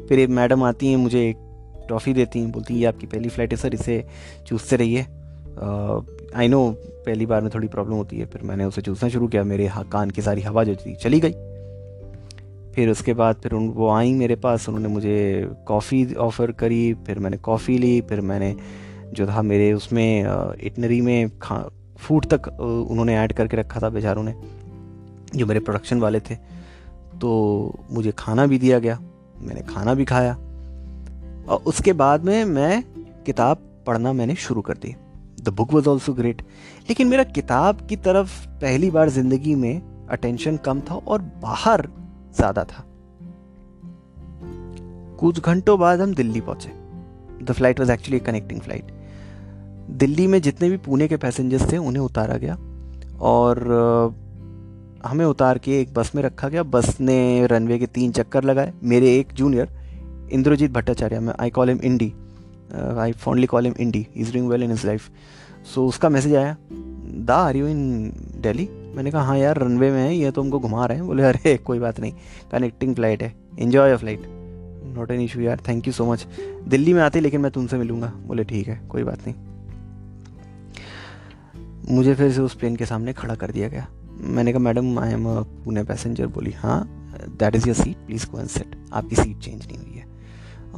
फिर एक मैडम आती हैं, मुझे एक ट्रॉफ़ी देती हैं, बोलती हैं, ये आपकी पहली फ़्लाइट है सर इसे चूसते रहिए। आई नो पहली बार में थोड़ी प्रॉब्लम होती है, फिर मैंने उसे चूसना शुरू किया, मेरे कान की सारी हवा जो थी, चली गई। फिर उसके बाद फिर उन, वो आई मेरे पास, उन्होंने मुझे कॉफ़ी ऑफ़र करी, फिर मैंने कॉफ़ी ली, फिर मैंने जो था मेरे उसमें इटनरी में खा फ़ूड तक उन्होंने ऐड करके रखा था बेचारों ने, जो मेरे प्रोडक्शन वाले थे। तो मुझे खाना भी दिया गया, मैंने खाना भी खाया। और उसके बाद में मैं किताब पढ़ना मैंने शुरू कर दी। The book was also great लेकिन मेरा किताब की तरफ़ पहली बार ज़िंदगी में अटेंशन कम था और बाहर ज़्यादा था। कुछ घंटों बाद हम दिल्ली पहुँचे। The flight was actually connecting flight Delhi में जितने भी पुणे के पैसेंजर्स थे, उन्हें उतारा गया और हमें उतार के एक बस में रखा गया। बस ने रनवे के तीन चक्कर लगाए। मेरे एक जूनियर इंद्रजीत भट्टाचार्य, मैं I call him Indy I fondly call him Indy is doing well in his life so उसका मैसेज आया, दा आर यू इन डेली मैंने कहा हाँ यार रनवे में है, ये तो हमको घुमा रहे हैं. बोले, अरे, कोई बात नहीं कनेक्टिंग फ़्लाइट है enjoy a flight not an issue यार thank you so much Delhi में आते, लेकिन मैं तुमसे मिलूँगा। बोले, ठीक है, कोई बात नहीं. मुझे फिर से उस प्लेन के सामने खड़ा कर दिया गया। मैंने कहा, madam I am Pune passenger बोली हाँ that is your seat please go and sit आपकी सीट चेंज नहीं हुई है।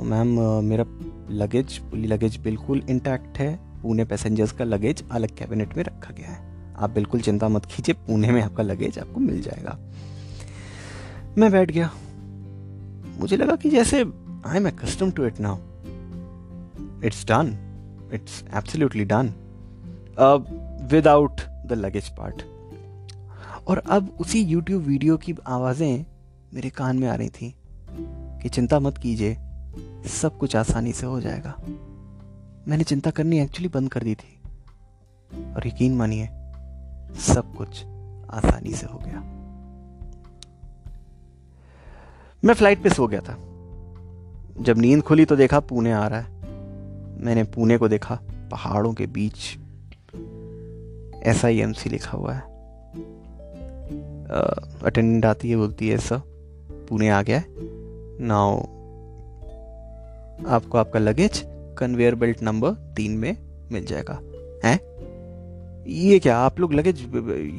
मैम मेरा लगेज पुली लगेज बिल्कुल इंटैक्ट है। पुणे पैसेंजर्स का लगेज अलग कैबिनेट में रखा गया है। आप बिल्कुल चिंता मत कीजिए, पुणे में आपका लगेज आपको मिल जाएगा। मैं बैठ गया। मुझे लगा कि जैसे I am custom to it now it's done it's absolutely done without the luggage part और अब उसी यूट्यूब वीडियो की आवाज़ें मेरे कान में आ रही थी कि चिंता मत कीजिए। सब कुछ आसानी से हो जाएगा। मैंने चिंता करनी एक्चुअली बंद कर दी थी। और यकीन मानिए, सब कुछ आसानी से हो गया। मैं फ़्लाइट पे सो गया था। जब नींद खुली तो देखा पुणे आ रहा है। मैंने पुणे को देखा, पहाड़ों के बीच। एस आई एम सी लिखा हुआ है। अटेंडेंट आती है, बोलती है, सर, पुणे आ गया है। नाउ आपको आपका लगेज कन्वेयर बेल्ट नंबर तीन में मिल जाएगा। हैं? ये क्या, आप लोग लगेज,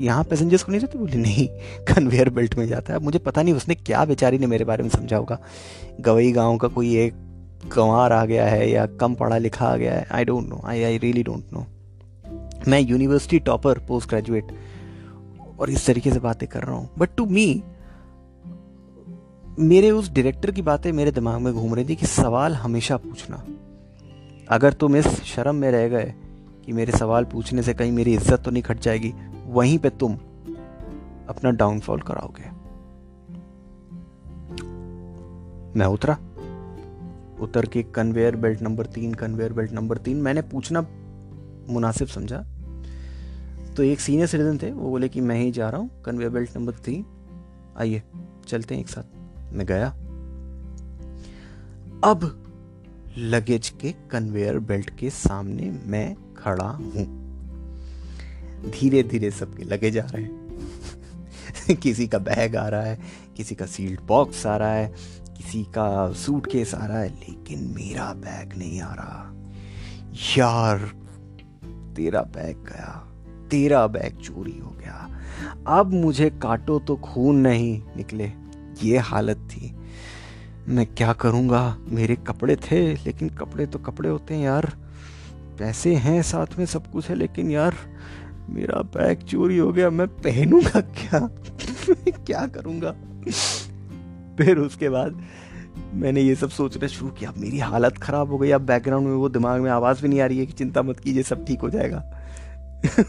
यहाँ पैसेंजर्स को नहीं देते बोले, नहीं कन्वेयर बेल्ट में जाता है। मुझे पता नहीं उसने क्या बेचारी ने मेरे बारे में समझा होगा। गवई गाँव का कोई एक गंवार आ गया है या कम पढ़ा लिखा आ गया है I don't know I I really don't know मैं यूनिवर्सिटी टॉपर पोस्ट ग्रेजुएट और इस तरीके से बातें कर रहा हूँ। बट टू मी मेरे उस डायरेक्टर की बातें मेरे दिमाग में घूम रही थी कि सवाल हमेशा पूछना। अगर तुम इस शर्म में रह गए कि मेरे सवाल पूछने से कहीं मेरी इज़्ज़त तो नहीं खट जाएगी, वहीं पे तुम अपना डाउनफॉल कराओगे। मैं उतरा। उतर के कन्वेयर बेल्ट नंबर तीन कन्वेयर बेल्ट नंबर तीन, मैंने पूछना मुनासिब समझा। तो एक सीनियर सिटीजन थे, वो बोले कि मैं ही जा रहा हूँ कन्वेयर बेल्ट नंबर तीन। आइए, चलते हैं एक साथ। गया। अब लगेज के कन्वेयर बेल्ट के सामने मैं खड़ा हूँ। धीरे धीरे सबके लगे जा रहे हैं। किसी का बैग आ रहा है, किसी का सील्ड बॉक्स आ रहा है, किसी का सूटकेस आ रहा है, लेकिन मेरा बैग नहीं आ रहा। यार, तेरा बैग गया, तेरा बैग चोरी हो गया। अब मुझे काटो तो खून नहीं निकले। ये हालत थी। मैं क्या करूँगा? मेरे कपड़े थे, लेकिन कपड़े तो कपड़े होते हैं यार। पैसे हैं साथ में, सब कुछ है, लेकिन यार, मेरा बैग चोरी हो गया, मैं पहनूँगा क्या? क्या करूँगा? फिर उसके बाद मैंने ये सब सोचना शुरू किया। मेरी हालत खराब हो गई, अब बैकग्राउंड में वो दिमाग में आवाज़ भी नहीं आ रही है कि चिंता मत कीजिए, सब ठीक हो जाएगा।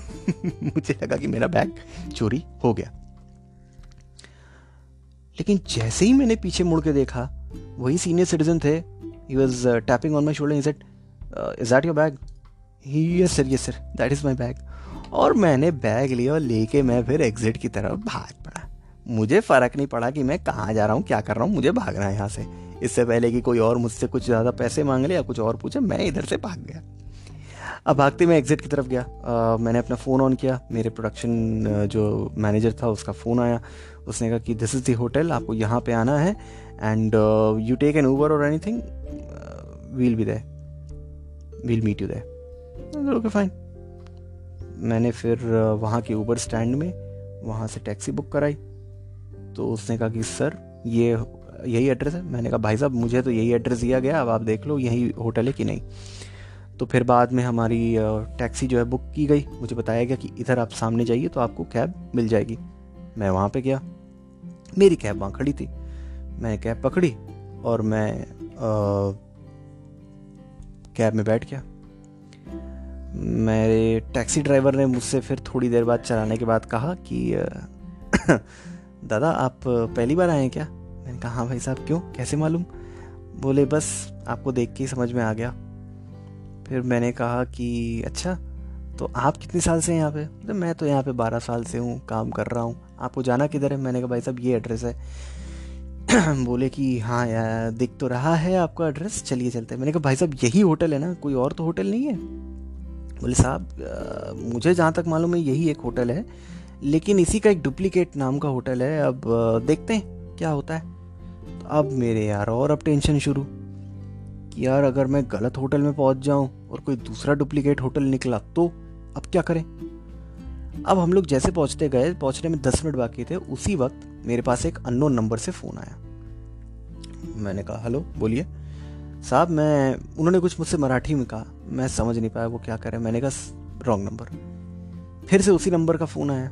मुझे लगा कि मेरा बैग चोरी हो गया। लेकिन जैसे ही मैंने पीछे मुड़ के देखा वही सीनियर सिटीजन थे। He was tapping on my shoulder is is that your bag he yes sir yes sir that is my bag और मैंने बैग लिया और लेके मैं फिर एग्जिट की तरफ़ भाग पड़ा। मुझे फ़र्क नहीं पड़ा कि मैं कहाँ जा रहा हूँ क्या कर रहा हूँ मुझे भागना है यहाँ से। इससे पहले कि कोई और मुझसे कुछ ज़्यादा पैसे मांग ले या कुछ और पूछे मैं इधर से भाग गया। अब भागते मैं एग्जिट की तरफ़ गया। आ, मैंने अपना फ़ोन ऑन किया। मेरे प्रोडक्शन जो मैनेजर था उसका फ़ोन आया। उसने कहा कि दिस इज़ दी होटल आपको यहाँ पे आना है and you take an Uber or anything will be there will meet you there okay fine मैंने फिर वहाँ के ऊबर स्टैंड में, वहाँ से टैक्सी बुक कराई। तो उसने कहा कि सर ये, यही एड्रेस है? मैंने कहा, भाई साहब, मुझे तो यही एड्रेस दिया गया, अब आप देख लो, यही होटल है कि नहीं? तो फिर बाद में हमारी टैक्सी जो है बुक की गई। मुझे बताया गया कि इधर आप सामने जाइए तो आपको कैब मिल जाएगी। मैं वहाँ पे गया। मेरी कैब वहाँ खड़ी थी। मैंने कैब पकड़ी और मैं कैब में बैठ गया। मेरे टैक्सी ड्राइवर ने मुझसे फिर थोड़ी देर बाद चलाने के बाद कहा कि दादा, आप पहली बार आए हैं क्या? मैंने कहा हाँ भाई साहब, क्यों? कैसे मालूम? बोले, बस आपको देख के समझ में आ गया। फिर मैंने कहा कि अच्छा तो आप कितने साल से हैं यहाँ पे? तो मैं तो यहाँ पे बारह साल से हूँ, काम कर रहा हूँ। आपको जाना किधर है? मैंने कहा, भाई साहब, ये एड्रेस है। बोले कि हाँ यार, दिख तो रहा है आपका एड्रेस चलिए चलते मैंने कहा, भाई साहब, यही होटल है ना? कोई और तो होटल नहीं है? बोले, साहब मुझे जहाँ तक मालूम है, यही एक होटल है, लेकिन इसी का एक डुप्लीकेट नाम का होटल है। अब देखते हैं, क्या होता है? तो अब मेरे यार, और अब टेंशन शुरू कि यार, अगर मैं गलत होटल में पहुँच जाऊँ और कोई दूसरा डुप्लीकेट होटल निकला तो अब क्या करें? अब हम लोग जैसे पहुँचते गए, पहुँचने में दस मिनट बाकी थे, उसी वक्त मेरे पास एक अननोन नंबर से फ़ोन आया। मैंने कहा, हेलो, बोलिए। साहब, मैं, उन्होंने कुछ मुझसे मराठी में कहा। मैं समझ नहीं पाया वो क्या कर रहे मैंने कहा रॉन्ग नंबर फिर से उसी नंबर का फ़ोन आया।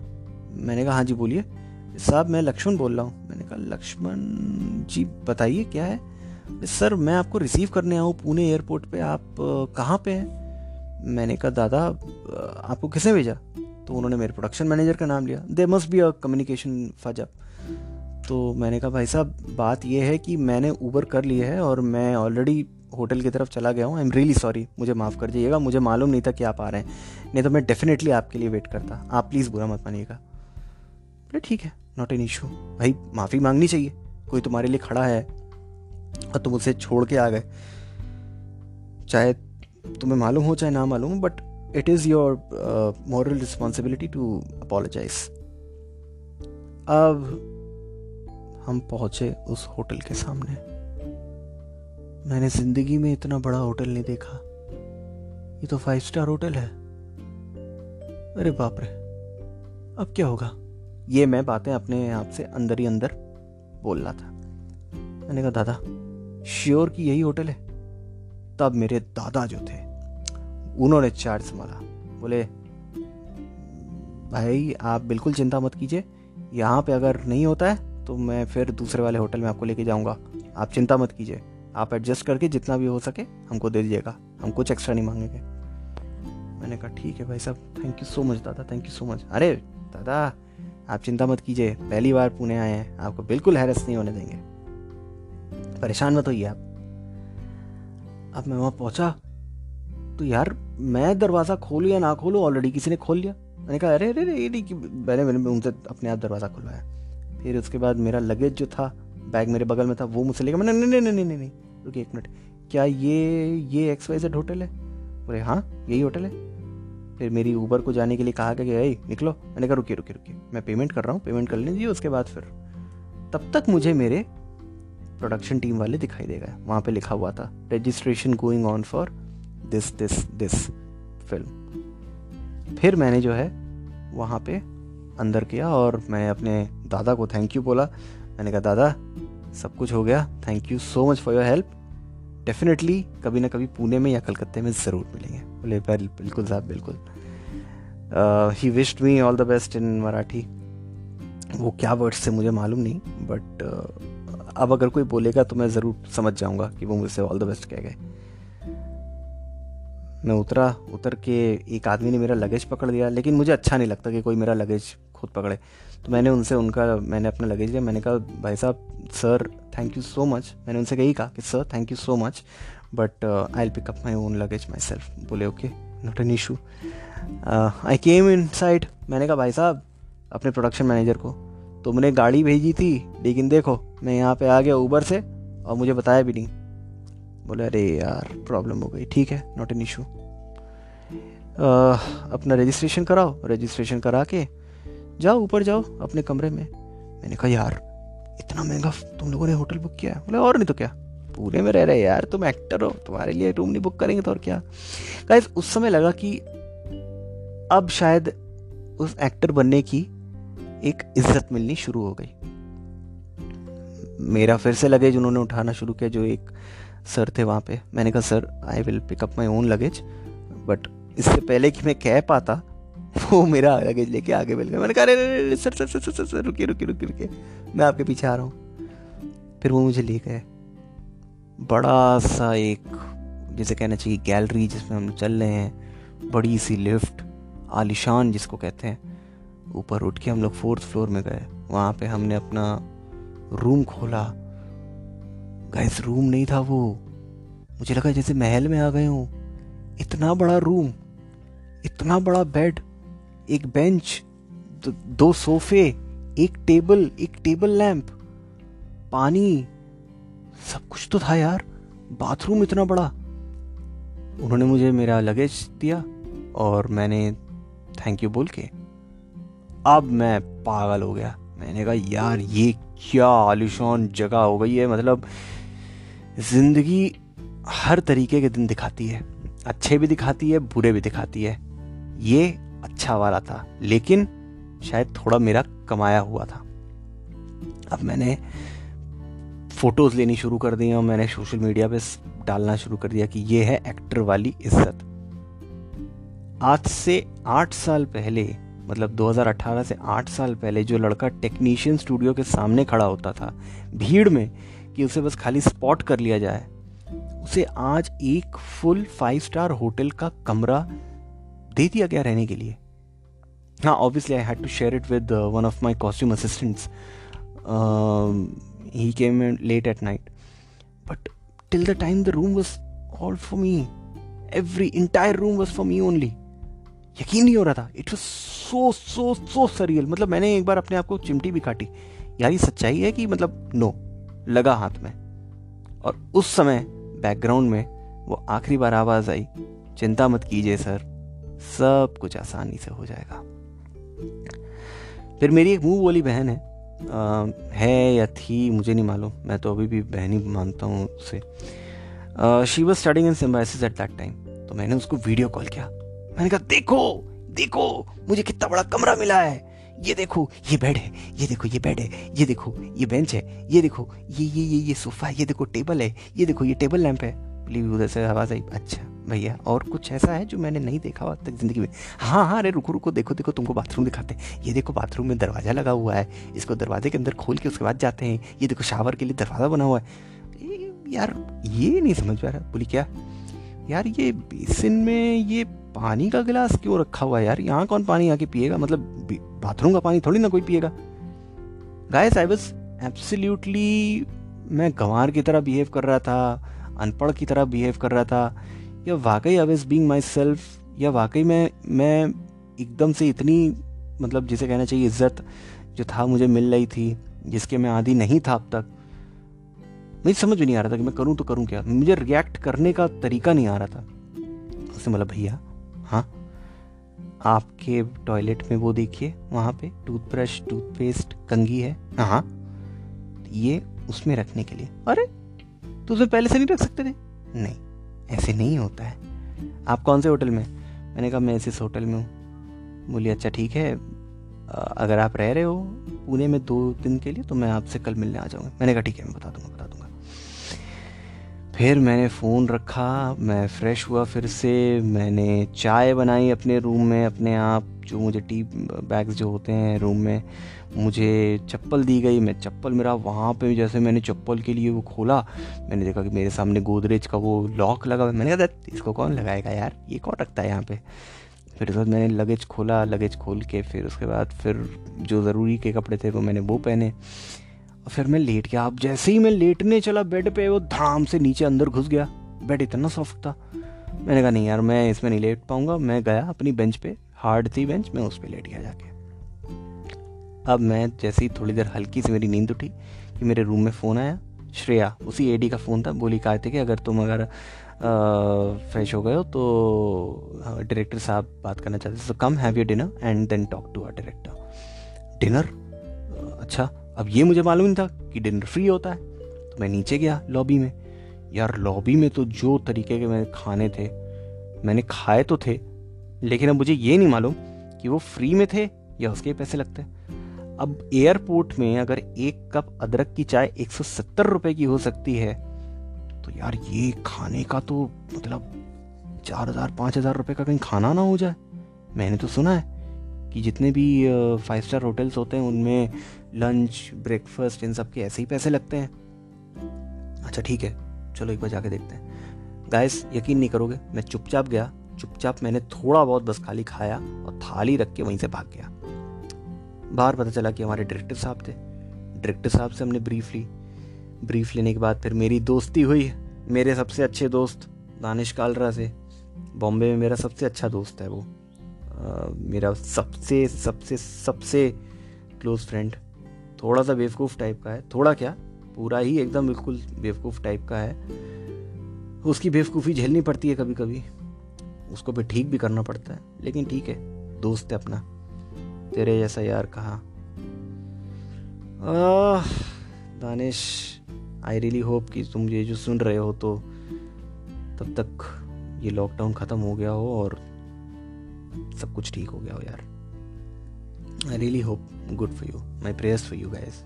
मैंने कहा हाँ जी, बोलिए। साहब, मैं लक्ष्मण बोल रहा हूँ। मैंने कहा, लक्ष्मण जी, बताइए क्या है? सर, मैं आपको रिसीव करने आऊँ पुणे एयरपोर्ट पे। आप, कहाँ पे हैं? मैंने कहा, दादा, आपको किसने भेजा? तो उन्होंने मेरे प्रोडक्शन मैनेजर का नाम लिया। They must be a communication fudge up तो मैंने कहा, भाई साहब, बात यह है कि मैंने ऊबर कर लिया है और मैं ऑलरेडी होटल की तरफ़ चला गया हूँ। आई एम रियली सॉरी मुझे माफ़ कर दीजिएगा मुझे मालूम नहीं था कि आप आ रहे हैं। नहीं तो मैं डेफिनेटली आपके लिए वेट करता। आप प्लीज़ बुरा मत मानिएगा। बोले, ठीक है नॉट एन इशू भाई, माफ़ी मांगनी चाहिए। कोई तुम्हारे लिए खड़ा है और तुम उसे छोड़ के आ गए। चाहे तुम्हें मालूम हो, चाहे ना मालूम हो but it is your moral responsibility to apologise अब हम पहुँचे उस होटल के सामने। मैंने ज़िंदगी में इतना बड़ा होटल नहीं देखा। ये तो फाइव स्टार होटल है। अरे बाप रे, अब क्या होगा? ये मैं बातें अपने आप से अंदर ही अंदर बोल रहा था। मैंने कहा, दादा श्योर कि यही होटल है? तब मेरे दादा जो थे उन्होंने चार्ज संभाला। बोले, भाई, आप बिल्कुल चिंता मत कीजिए। यहाँ पे अगर नहीं होता है तो मैं फिर दूसरे वाले होटल में आपको लेके जाऊँगा। आप चिंता मत कीजिए। आप एडजस्ट करके जितना भी हो सके, हमको दे दीजिएगा। हम कुछ एक्स्ट्रा नहीं मांगेंगे। मैंने कहा, ठीक है भाई साहब। थैंक यू सो मच दादा। थैंक यू सो मच अरे, दादा, आप चिंता मत कीजिए। पहली बार पुणे आए हैं। आपको बिल्कुल हैरस नहीं होने देंगे। परेशान मत होइए आप। अब मैं वहाँ पहुँचा तो यार, मैं दरवाज़ा खोलू या ना खोलू ऑलरेडी किसी ने खोल लिया। मैंने कहा, अरे अरे ये नहीं कि मैंने मैंने उनसे अपने आप दरवाज़ा खुलवाया। फिर उसके बाद मेरा लगेज जो था बैग मेरे बगल में था, वो मुझसे लेकर मैंने, नहीं नहीं नहीं नहीं नहीं एक मिनट। क्या ये ये एक्स वाई जेड होटल है? बोले हाँ यही होटल है। फिर मेरी ऊबर को जाने के लिए कहा कि अरे निकलो। मैंने कहा, रुकिए रुकिए रुकिए, मैं पेमेंट कर रहा हूँ पेमेंट कर लीजिए, उसके बाद फिर तब तक मुझे मेरे प्रोडक्शन टीम वाले दिखाई दे गए। वहाँ पे लिखा हुआ था registration going on for this this this film फिर मैंने जो है वहाँ पे अंदर किया और मैं अपने दादा को थैंक यू बोला। मैंने कहा दादा सब कुछ हो गया। Thank you so much for your help definitely कभी ना कभी पुणे में या कलकत्ते में ज़रूर मिलेंगे। बोले बिल्कुल साहब बिल्कुल। He wished me all the best in Marathi. वो क्या वर्ड्स थे मुझे मालूम नहीं बट uh, अब अगर कोई बोलेगा तो मैं ज़रूर समझ जाऊँगा कि वो मुझसे ऑल द बेस्ट कह गए। मैं उतरा, उतर के एक आदमी ने मेरा लगेज पकड़ लिया, लेकिन मुझे अच्छा नहीं लगता कि कोई मेरा लगेज खुद पकड़े। तो मैंने उनसे उनका, मैंने अपना लगेज लिया, मैंने कहा, भाई साहब, sir thank you so much मैंने उनसे यही कहा कि, sir thank you so much but I will pick up my own luggage myself बोले okay not an issue I came inside मैंने कहा, भाई साहब, अपने प्रोडक्शन मैनेजर को, तुमने गाड़ी भेजी थी, लेकिन देखो, मैं यहाँ पे आ गया ऊबर से, और मुझे बताया भी नहीं। बोले, अरे यार प्रॉब्लम हो गई, ठीक है नॉट एन इशू अपना रजिस्ट्रेशन कराओ रजिस्ट्रेशन करा के जाओ, ऊपर जाओ अपने कमरे में। मैंने कहा, यार, इतना महँगा तुम लोगों ने होटल बुक किया है? बोले, और नहीं तो क्या? पूरे में रह रहे यार, तुम एक्टर हो, तुम्हारे लिए रूम नहीं बुक करेंगे तो और क्या? गाइस उस समय लगा कि अब शायद उस एक्टर बनने की एक इज़्ज़त मिलनी शुरू हो गई। मेरा फिर से लगेज उन्होंने उठाना शुरू किया, जो एक सर थे वहाँ पे। मैंने कहा, sir I will pick up my own luggage but इससे पहले कि मैं कह पाता, वो मेरा लगेज लेके आगे मिल गया। मैंने कहा, अरे sir sir sir sir sir, रुकिए रुकिए रुकिए रुकिए। मैं आपके पीछे आ रहा हूँ। फिर वो मुझे ले गए। बड़ा सा एक, जैसे कहना चाहिए गैलरी जिसमें हम चल रहे हैं। बड़ी सी लिफ्ट आलिशान जिसको कहते हैं। ऊपर उठ के हम लोग फोर्थ फ्लोर में गए। वहाँ पे हमने अपना रूम खोला। गैस रूम नहीं था वो। मुझे लगा जैसे महल में आ गए हूँ। इतना बड़ा रूम इतना बड़ा बेड एक बेंच दो सोफे, एक टेबल एक टेबल लैंप पानी, सब कुछ तो था यार। बाथरूम इतना बड़ा। उन्होंने मुझे मेरा लगेज दिया और मैंने थैंक यू बोल के, अब मैं पागल हो गया। मैंने कहा, यार, ये क्या आलिशान जगह हो गई है? मतलब ज़िंदगी हर तरीके के दिन दिखाती है। अच्छे भी दिखाती है, बुरे भी दिखाती है। ये अच्छा वाला था, लेकिन शायद थोड़ा मेरा कमाया हुआ था। अब मैंने फ़ोटोज़ लेनी शुरू कर दी और मैंने सोशल मीडिया पे डालना शुरू कर दिया कि ये है एक्टर वाली इज़्ज़त। आज से आठ साल पहले मतलब 2018 से आठ साल पहले जो लड़का टेक्नीशियन स्टूडियो के सामने खड़ा होता था, भीड़ में कि उसे बस खाली स्पॉट कर लिया जाए। उसे आज एक फुल फाइव स्टार होटल का कमरा दे दिया गया रहने के लिए। हाँ obviously I had to share it with one of my costume assistants he came late at night but till the time the room was all for me, every entire room was for me only. यकीन नहीं हो रहा था। It was so so so surreal मतलब मैंने एक बार अपने आप को चिमटी भी काटी। यार ये सच्चाई है कि मतलब नो लगा हाथ में। और उस समय बैकग्राउंड में वो आखिरी बार आवाज़ आई चिंता मत कीजिए सर सब कुछ आसानी से हो जाएगा। फिर मेरी एक मुँह बोली बहन है आ, है या थी मुझे नहीं मालूम मैं तो अभी भी बहन ही मानता हूँ उससे she was studying in Symbiosis at that time तो मैंने उसको वीडियो कॉल किया। मैंने कहा देखो देखो मुझे कितना बड़ा कमरा मिला है ये देखो, ये बेड है, ये देखो, ये बेड है, ये देखो, ये बेंच है, ये देखो, ये ये ये ये सोफा है, ये देखो, टेबल है, ये देखो, ये टेबल लैंप है। प्लीज़ उधर से आवाज़ आई। अच्छा भैया, और कुछ ऐसा है जो मैंने नहीं देखा आज तक ज़िंदगी में? हाँ हाँ अरे रुको रुको, देखो देखो, तुमको बाथरूम दिखाते हैं। ये देखो, बाथरूम में दरवाज़ा लगा हुआ है। इसको दरवाजे के अंदर खोल के उसके बाद जाते हैं। ये देखो, शावर के लिए दरवाज़ा बना हुआ है। यार, ये नहीं समझ पा रहा। बोली क्या? यार, ये बेसिन में ये पानी का गिलास क्यों रखा हुआ है यार? यहाँ कौन पानी आके पिएगा? मतलब बाथरूम का पानी थोड़ी ना कोई पिएगा। गाइस आई वाज एब्सोल्युटली मैं गंवार की तरह बिहेव कर रहा था, अनपढ़ की तरह बिहेव कर रहा था। या वाकई I was being myself या वाकई मैं मैं एकदम से इतनी मतलब जिसे कहना चाहिए इज़्ज़त जो था मुझे मिल रही थी, जिसके मैं आदि नहीं था अब तक। मुझे समझ भी नहीं आ रहा था कि मैं करूँ तो करूँ क्या? मुझे रिएक्ट करने का तरीका नहीं आ रहा था। उसने बोला, भैया हाँ। आपके टॉयलेट में वो देखिए, वहाँ पे टूथब्रश टूथपेस्ट कंगी है। हाँ। ये उसमें रखने के लिए। अरे तो उसमें पहले से नहीं रख सकते थे? नहीं, ऐसे नहीं होता है। आप कौन से होटल में? मैंने कहा, मैं इस होटल में हूँ। बोली अच्छा ठीक है। अगर आप रह रहे हो पुणे में दो दिन के लिए तो मैं आपसे कल मिलने आ जाऊँगा। मैंने कहा, ठीक है, मैं बता दूँगा, बता फिर मैंने फ़ोन रखा, मैं फ़्रेश हुआ फिर से, मैंने चाय बनाई अपने रूम में, अपने आप जो मुझे टी बैग्स जो होते हैं रूम में, मुझे चप्पल दी गई, मैं चप्पल मेरा वहाँ पे जैसे मैंने चप्पल के लिए वो खोला, मैंने देखा कि मेरे सामने गोदरेज का वो लॉक लगा हुआ मैंने कहा इसको कौन लगाएगा यार? ये कौन रखता है यहाँ पे? फिर उसके बाद मैंने लगेज खोला लगेज खोल के फिर उसके बाद फिर जो ज़रूरी के कपड़े थे वो मैंने वो पहने। और फिर मैं लेट गया। अब जैसे ही मैं लेटने चला बेड पे, वो धड़ाम से नीचे अंदर घुस गया। बेड इतना सॉफ्ट था। मैंने कहा, नहीं यार, मैं इसमें नहीं लेट पाऊँगा। मैं गया अपनी बेंच पे हार्ड थी बेंच मैं उस पर लेट गया जाके। अब मैं जैसे ही थोड़ी देर हल्की सी मेरी नींद उठी कि मेरे रूम में फ़ोन आया। श्रेया, उसी एडी का फ़ोन था। बोली कहा थे कि, अगर तुम अगर फ्रेश हो गए हो तो डायरेक्टर साहब बात करना चाहते तो come have your dinner and then talk to our director dinner अच्छा अब ये मुझे मालूम नहीं था कि डिनर फ्री होता है। तो मैं नीचे गया लॉबी में। यार, लॉबी में तो जो तरीके के मेरे खाने थे, मैंने खाए तो थे, लेकिन अब मुझे ये नहीं मालूम कि वो फ्री में थे या उसके पैसे लगते। अब एयरपोर्ट में अगर एक कप अदरक की चाय एक सौ सत्तर रुपए की हो सकती है तो यार ये खाने का तो मतलब चार हज़ार, पाँच हज़ार रुपये का कहीं खाना ना हो जाए। मैंने तो सुना है कि जितने भी फाइव स्टार होटल्स होते हैं, उनमें लंच ब्रेकफास्ट इन सब के ऐसे ही पैसे लगते हैं। अच्छा ठीक है। चलो, एक बार जाके देखते हैं। गाइस यकीन नहीं करोगे, मैं चुपचाप गया। चुपचाप मैंने थोड़ा बहुत बस खाली खाया और थाली रख के वहीं से भाग गया। बाहर पता चला कि हमारे डायरेक्टर साहब थे। डायरेक्टर साहब से हमने ब्रीफ ली। ब्रीफ लेने के बाद फिर मेरी दोस्ती हुई। मेरे सबसे अच्छे दोस्त दानिश कालरा से। बॉम्बे में मेरा सबसे अच्छा दोस्त है वो। मेरा सबसे सबसे सबसे क्लोज फ्रेंड थोड़ा सा बेवकूफ़ टाइप का है। थोड़ा क्या? पूरा ही एकदम बिल्कुल बेवकूफ़ टाइप का है। उसकी बेवकूफ़ी झेलनी पड़ती है कभी कभी उसको भी ठीक भी करना पड़ता है। लेकिन ठीक है, दोस्त है अपना। तेरे जैसा यार कहा? दानिश आई रियली होप कि तुम ये जो सुन रहे हो तो तब तक ये लॉकडाउन ख़त्म हो गया हो और सब कुछ ठीक हो गया हो यार। I really hope good for you my prayers for you guys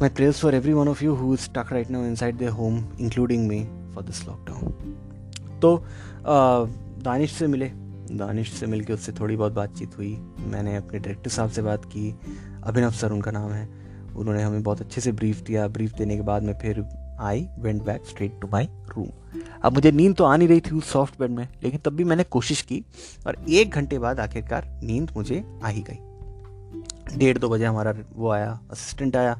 my prayers for every one of you who right now inside home including me for this lockdown तो दानिश से मिले। दानिश से मिलके उससे थोड़ी बहुत बातचीत हुई। मैंने अपने डायरेक्टर साहब से बात की। अभिनव सर उनका नाम है। उन्होंने हमें बहुत अच्छे से ब्रीफ दिया। ब्रीफ देने के बाद में फिर I went back straight to my room अब मुझे नींद तो आ नहीं रही थी उस सॉफ्ट बेड में, लेकिन तब भी मैंने कोशिश की और एक घंटे बाद आखिरकार नींद मुझे आ ही गई। डेढ़ दो बजे हमारा वो आया असिस्टेंट आया,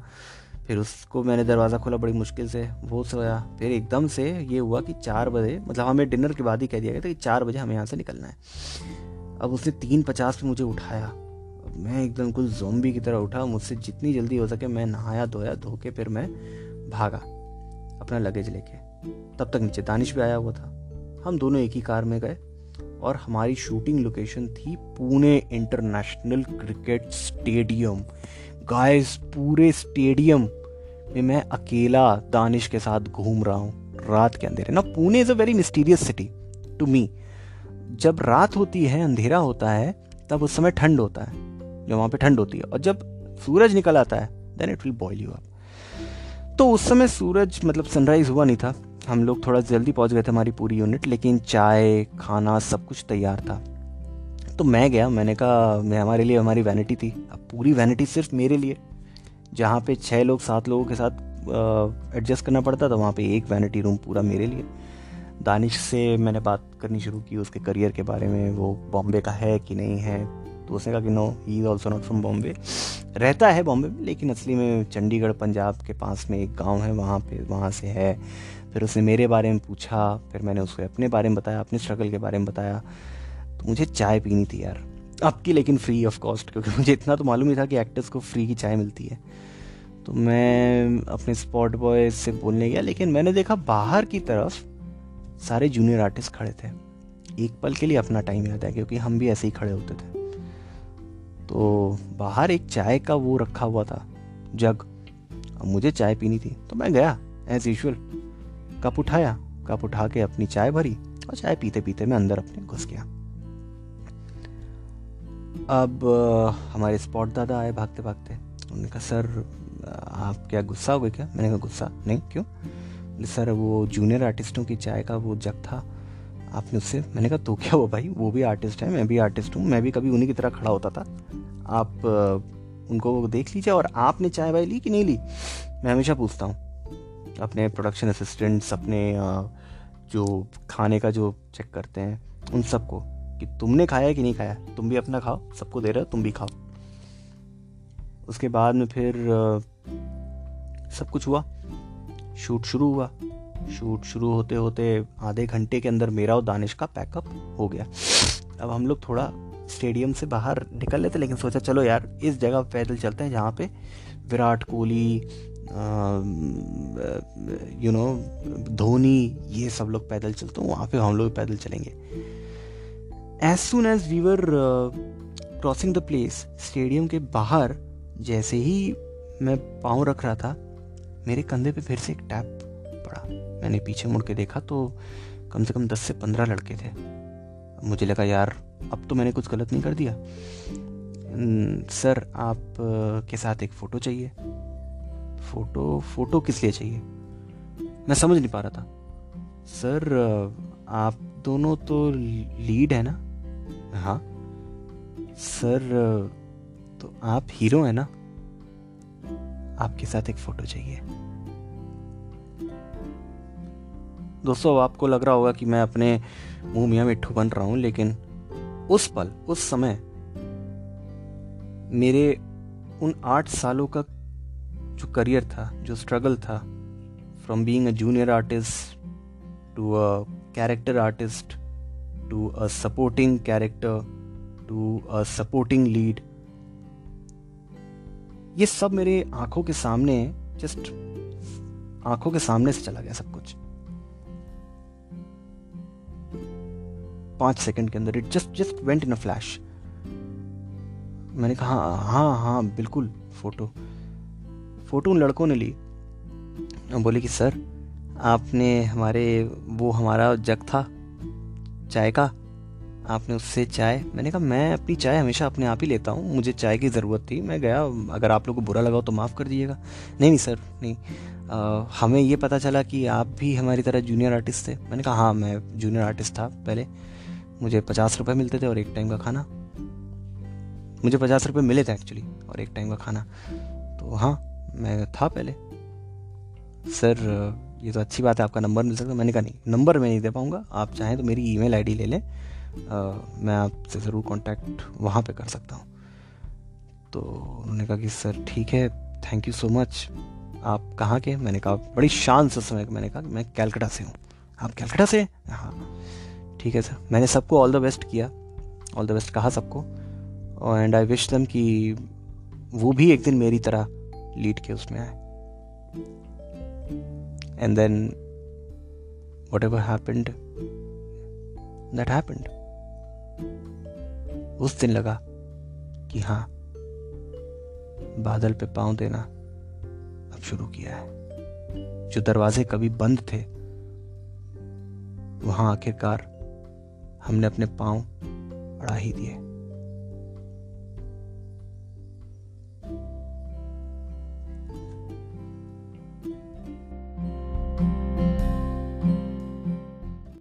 फिर उसको मैंने दरवाज़ा खोला, बड़ी मुश्किल से वो सोया। फिर एकदम से ये हुआ कि चार बजे मतलब हमें डिनर के बाद ही कह दिया गया था कि चार बजे हमें यहाँ से निकलना है। अब उसने तीन पचास पे मुझे उठाया। मैं एकदम कुछ जोम्बी की तरह उठा, मुझसे जितनी जल्दी हो सके मैं नहाया धोया धो के फिर मैं भागा। अपना लगेज लेके तब तक नीचे दानिश भी आया हुआ था। हम दोनों एक ही कार में गए और हमारी शूटिंग लोकेशन थी Pune international cricket stadium. Guys, पूरे स्टेडियम में मैं अकेला दानिश के साथ घूम रहा हूँ, रात के अंधेरे। ना Pune is a very mysterious city to me जब रात होती है, अंधेरा होता है, तब उस समय ठंड होता है, जो वहाँ पे ठंड होती है। और जब सूरज निकल आता है then it will boil you up तो उस समय सूरज मतलब सनराइज हुआ नहीं था। हम लोग थोड़ा जल्दी पहुँच गए थे हमारी पूरी यूनिट लेकिन चाय, खाना, सब कुछ तैयार था। तो मैं गया, मैंने कहा, मैं हमारे लिए, हमारी वैनिटी थी। अब पूरी वैनिटी सिर्फ़ मेरे लिए। जहाँ पे छः लोग, सात लोगों के साथ एडजस्ट करना पड़ता था, वहाँ पे एक वैनिटी रूम पूरा मेरे लिए। दानिश से मैंने बात करनी शुरू की, उसके करियर के बारे में, वो बॉम्बे का है कि नहीं है तो उसने कहा कि no he is also not from Bombay रहता है बॉम्बे में लेकिन असली में चंडीगढ़, पंजाब के पास में एक गाँव है, वहाँ पे, वहाँ से है। फिर उसने मेरे बारे में पूछा, फिर मैंने उसको अपने बारे में बताया, अपने स्ट्रगल के बारे में बताया। तो मुझे चाय पीनी थी यार। आपकी लेकिन फ्री ऑफ़ कॉस्ट क्योंकि मुझे इतना तो मालूम ही था कि एक्टर्स को फ्री की चाय मिलती है। तो मैं अपने स्पॉट बॉय से बोलने गया, लेकिन मैंने देखा बाहर की तरफ़ सारे जूनियर आर्टिस्ट खड़े थे। एक पल के लिए अपना टाइम याद है, क्योंकि हम भी ऐसे ही खड़े होते थे। तो बाहर एक चाय का वो रखा हुआ था, जग। अब मुझे चाय पीनी थी तो मैं गया एज यूजल कप उठाया, कप उठा के अपनी चाय भरी और चाय पीते पीते मैं अंदर अपने घुस गया। अब हमारे स्पॉट दादा आए भागते भागते। उन्होंने कहा, सर, आप क्या गुस्सा हो गए क्या? मैंने कहा, गुस्सा? नहीं, क्यों? सर, वो जूनियर आर्टिस्टों की चाय का वो जग था आपने उससे, मैंने कहा तो क्या हुआ भाई? वो भी आर्टिस्ट है, मैं भी आर्टिस्ट हूँ, मैं भी कभी उन्हीं की तरह खड़ा होता था। आप उनको देख लीजिए और आपने चाय वाय ली कि नहीं ली? मैं हमेशा पूछता हूँ। अपने प्रोडक्शन असिस्टेंट्स अपने जो खाने का जो चेक करते हैं, उन सबको कि तुमने खाया कि नहीं खाया तुम भी अपना खाओ, सबको दे रहे हो, तुम भी खाओ। उसके बाद में फिर सब कुछ हुआ। शूट शुरू हुआ। शूट शुरू होते होते आधे घंटे के अंदर मेरा और दानिश का पैकअप हो गया। अब हम लोग थोड़ा स्टेडियम से बाहर निकल लेते, लेकिन सोचा चलो यार, इस जगह पैदल चलते हैं जहाँ पे विराट कोहली यू नो धोनी, ये सब लोग पैदल चलते हैं, वहाँ पे हम लोग पैदल चलेंगे। As soon as we were crossing the place stadium के बाहर जैसे ही मैं पाँव रख रहा था, मेरे कंधे पे फिर से एक टैप पड़ा मैंने पीछे मुड़ के देखा तो कम से कम दस से पंद्रह लड़के थे। मुझे लगा, यार, अब तो मैंने कुछ गलत नहीं कर दिया। सर आप के साथ एक फ़ोटो चाहिए। फ़ोटो फ़ोटो किस लिए चाहिए? मैं समझ नहीं पा रहा था। सर, आप दोनों तो लीड है ना? हाँ। सर तो आप हीरो है ना? आपके साथ एक फ़ोटो चाहिए। दोस्तों आपको लग रहा होगा कि मैं अपने मुँह मियाँ मिट्ठू बन रहा हूँ, लेकिन उस पल, उस समय, मेरे उन आठ सालों का जो करियर था, जो स्ट्रगल था from being a junior artist to a character artist to a supporting character to a supporting lead ये सब मेरे आँखों के सामने जस्ट आँखों के सामने से चला गया सब कुछ। पाँच सेकंड के अंदर it just just went in a flash मैंने कहा हाँ हाँ बिल्कुल फ़ोटो। फ़ोटो उन लड़कों ने ली। बोले कि सर आपने हमारे वो हमारा जग था चाय का। आपने उससे चाय मैंने कहा मैं अपनी चाय हमेशा अपने आप ही लेता हूँ। मुझे चाय की ज़रूरत थी। मैं गया अगर आप लोग को बुरा लगा तो माफ़ कर दीजिएगा नहीं नहीं सर नहीं। आ, हमें ये पता चला कि आप भी हमारी तरह जूनियर आर्टिस्ट थे मैंने कहा हाँ मैं जूनियर आर्टिस्ट था पहले। मुझे पचास रुपये मिलते थे और एक टाइम का खाना। मुझे पचास रुपये मिले थे एक्चुअली और एक टाइम का खाना। तो हाँ मैं था पहले। सर, ये तो अच्छी बात है, आपका नंबर मिल सकता है। मैंने कहा, नहीं, नंबर मैं नहीं दे पाऊँगा। आप चाहें तो मेरी ईमेल आईडी ले लें। मैं आपसे ज़रूर कांटेक्ट वहाँ पे कर सकता हूँ। तो उन्होंने कहा कि, सर, ठीक है थैंक यू सो मच आप कहाँ के मैंने कहा, बड़ी शान से समय मैंने कहा, मैं कैलकटा से हूँ। आप कैलकटा से हाँ। ठीक है सर। मैंने सबको ऑल द बेस्ट किया। ऑल द बेस्ट कहा सबको। एंड आई विश दम कि वो भी एक दिन मेरी तरह लीड के उसमें आए। And then whatever happened that happened उस दिन लगा कि हाँ बादल पे पाँव देना अब शुरू किया है। जो दरवाजे कभी बंद थे, वहाँ आखिरकार हमने अपने पाँव अड़ा ही दिए।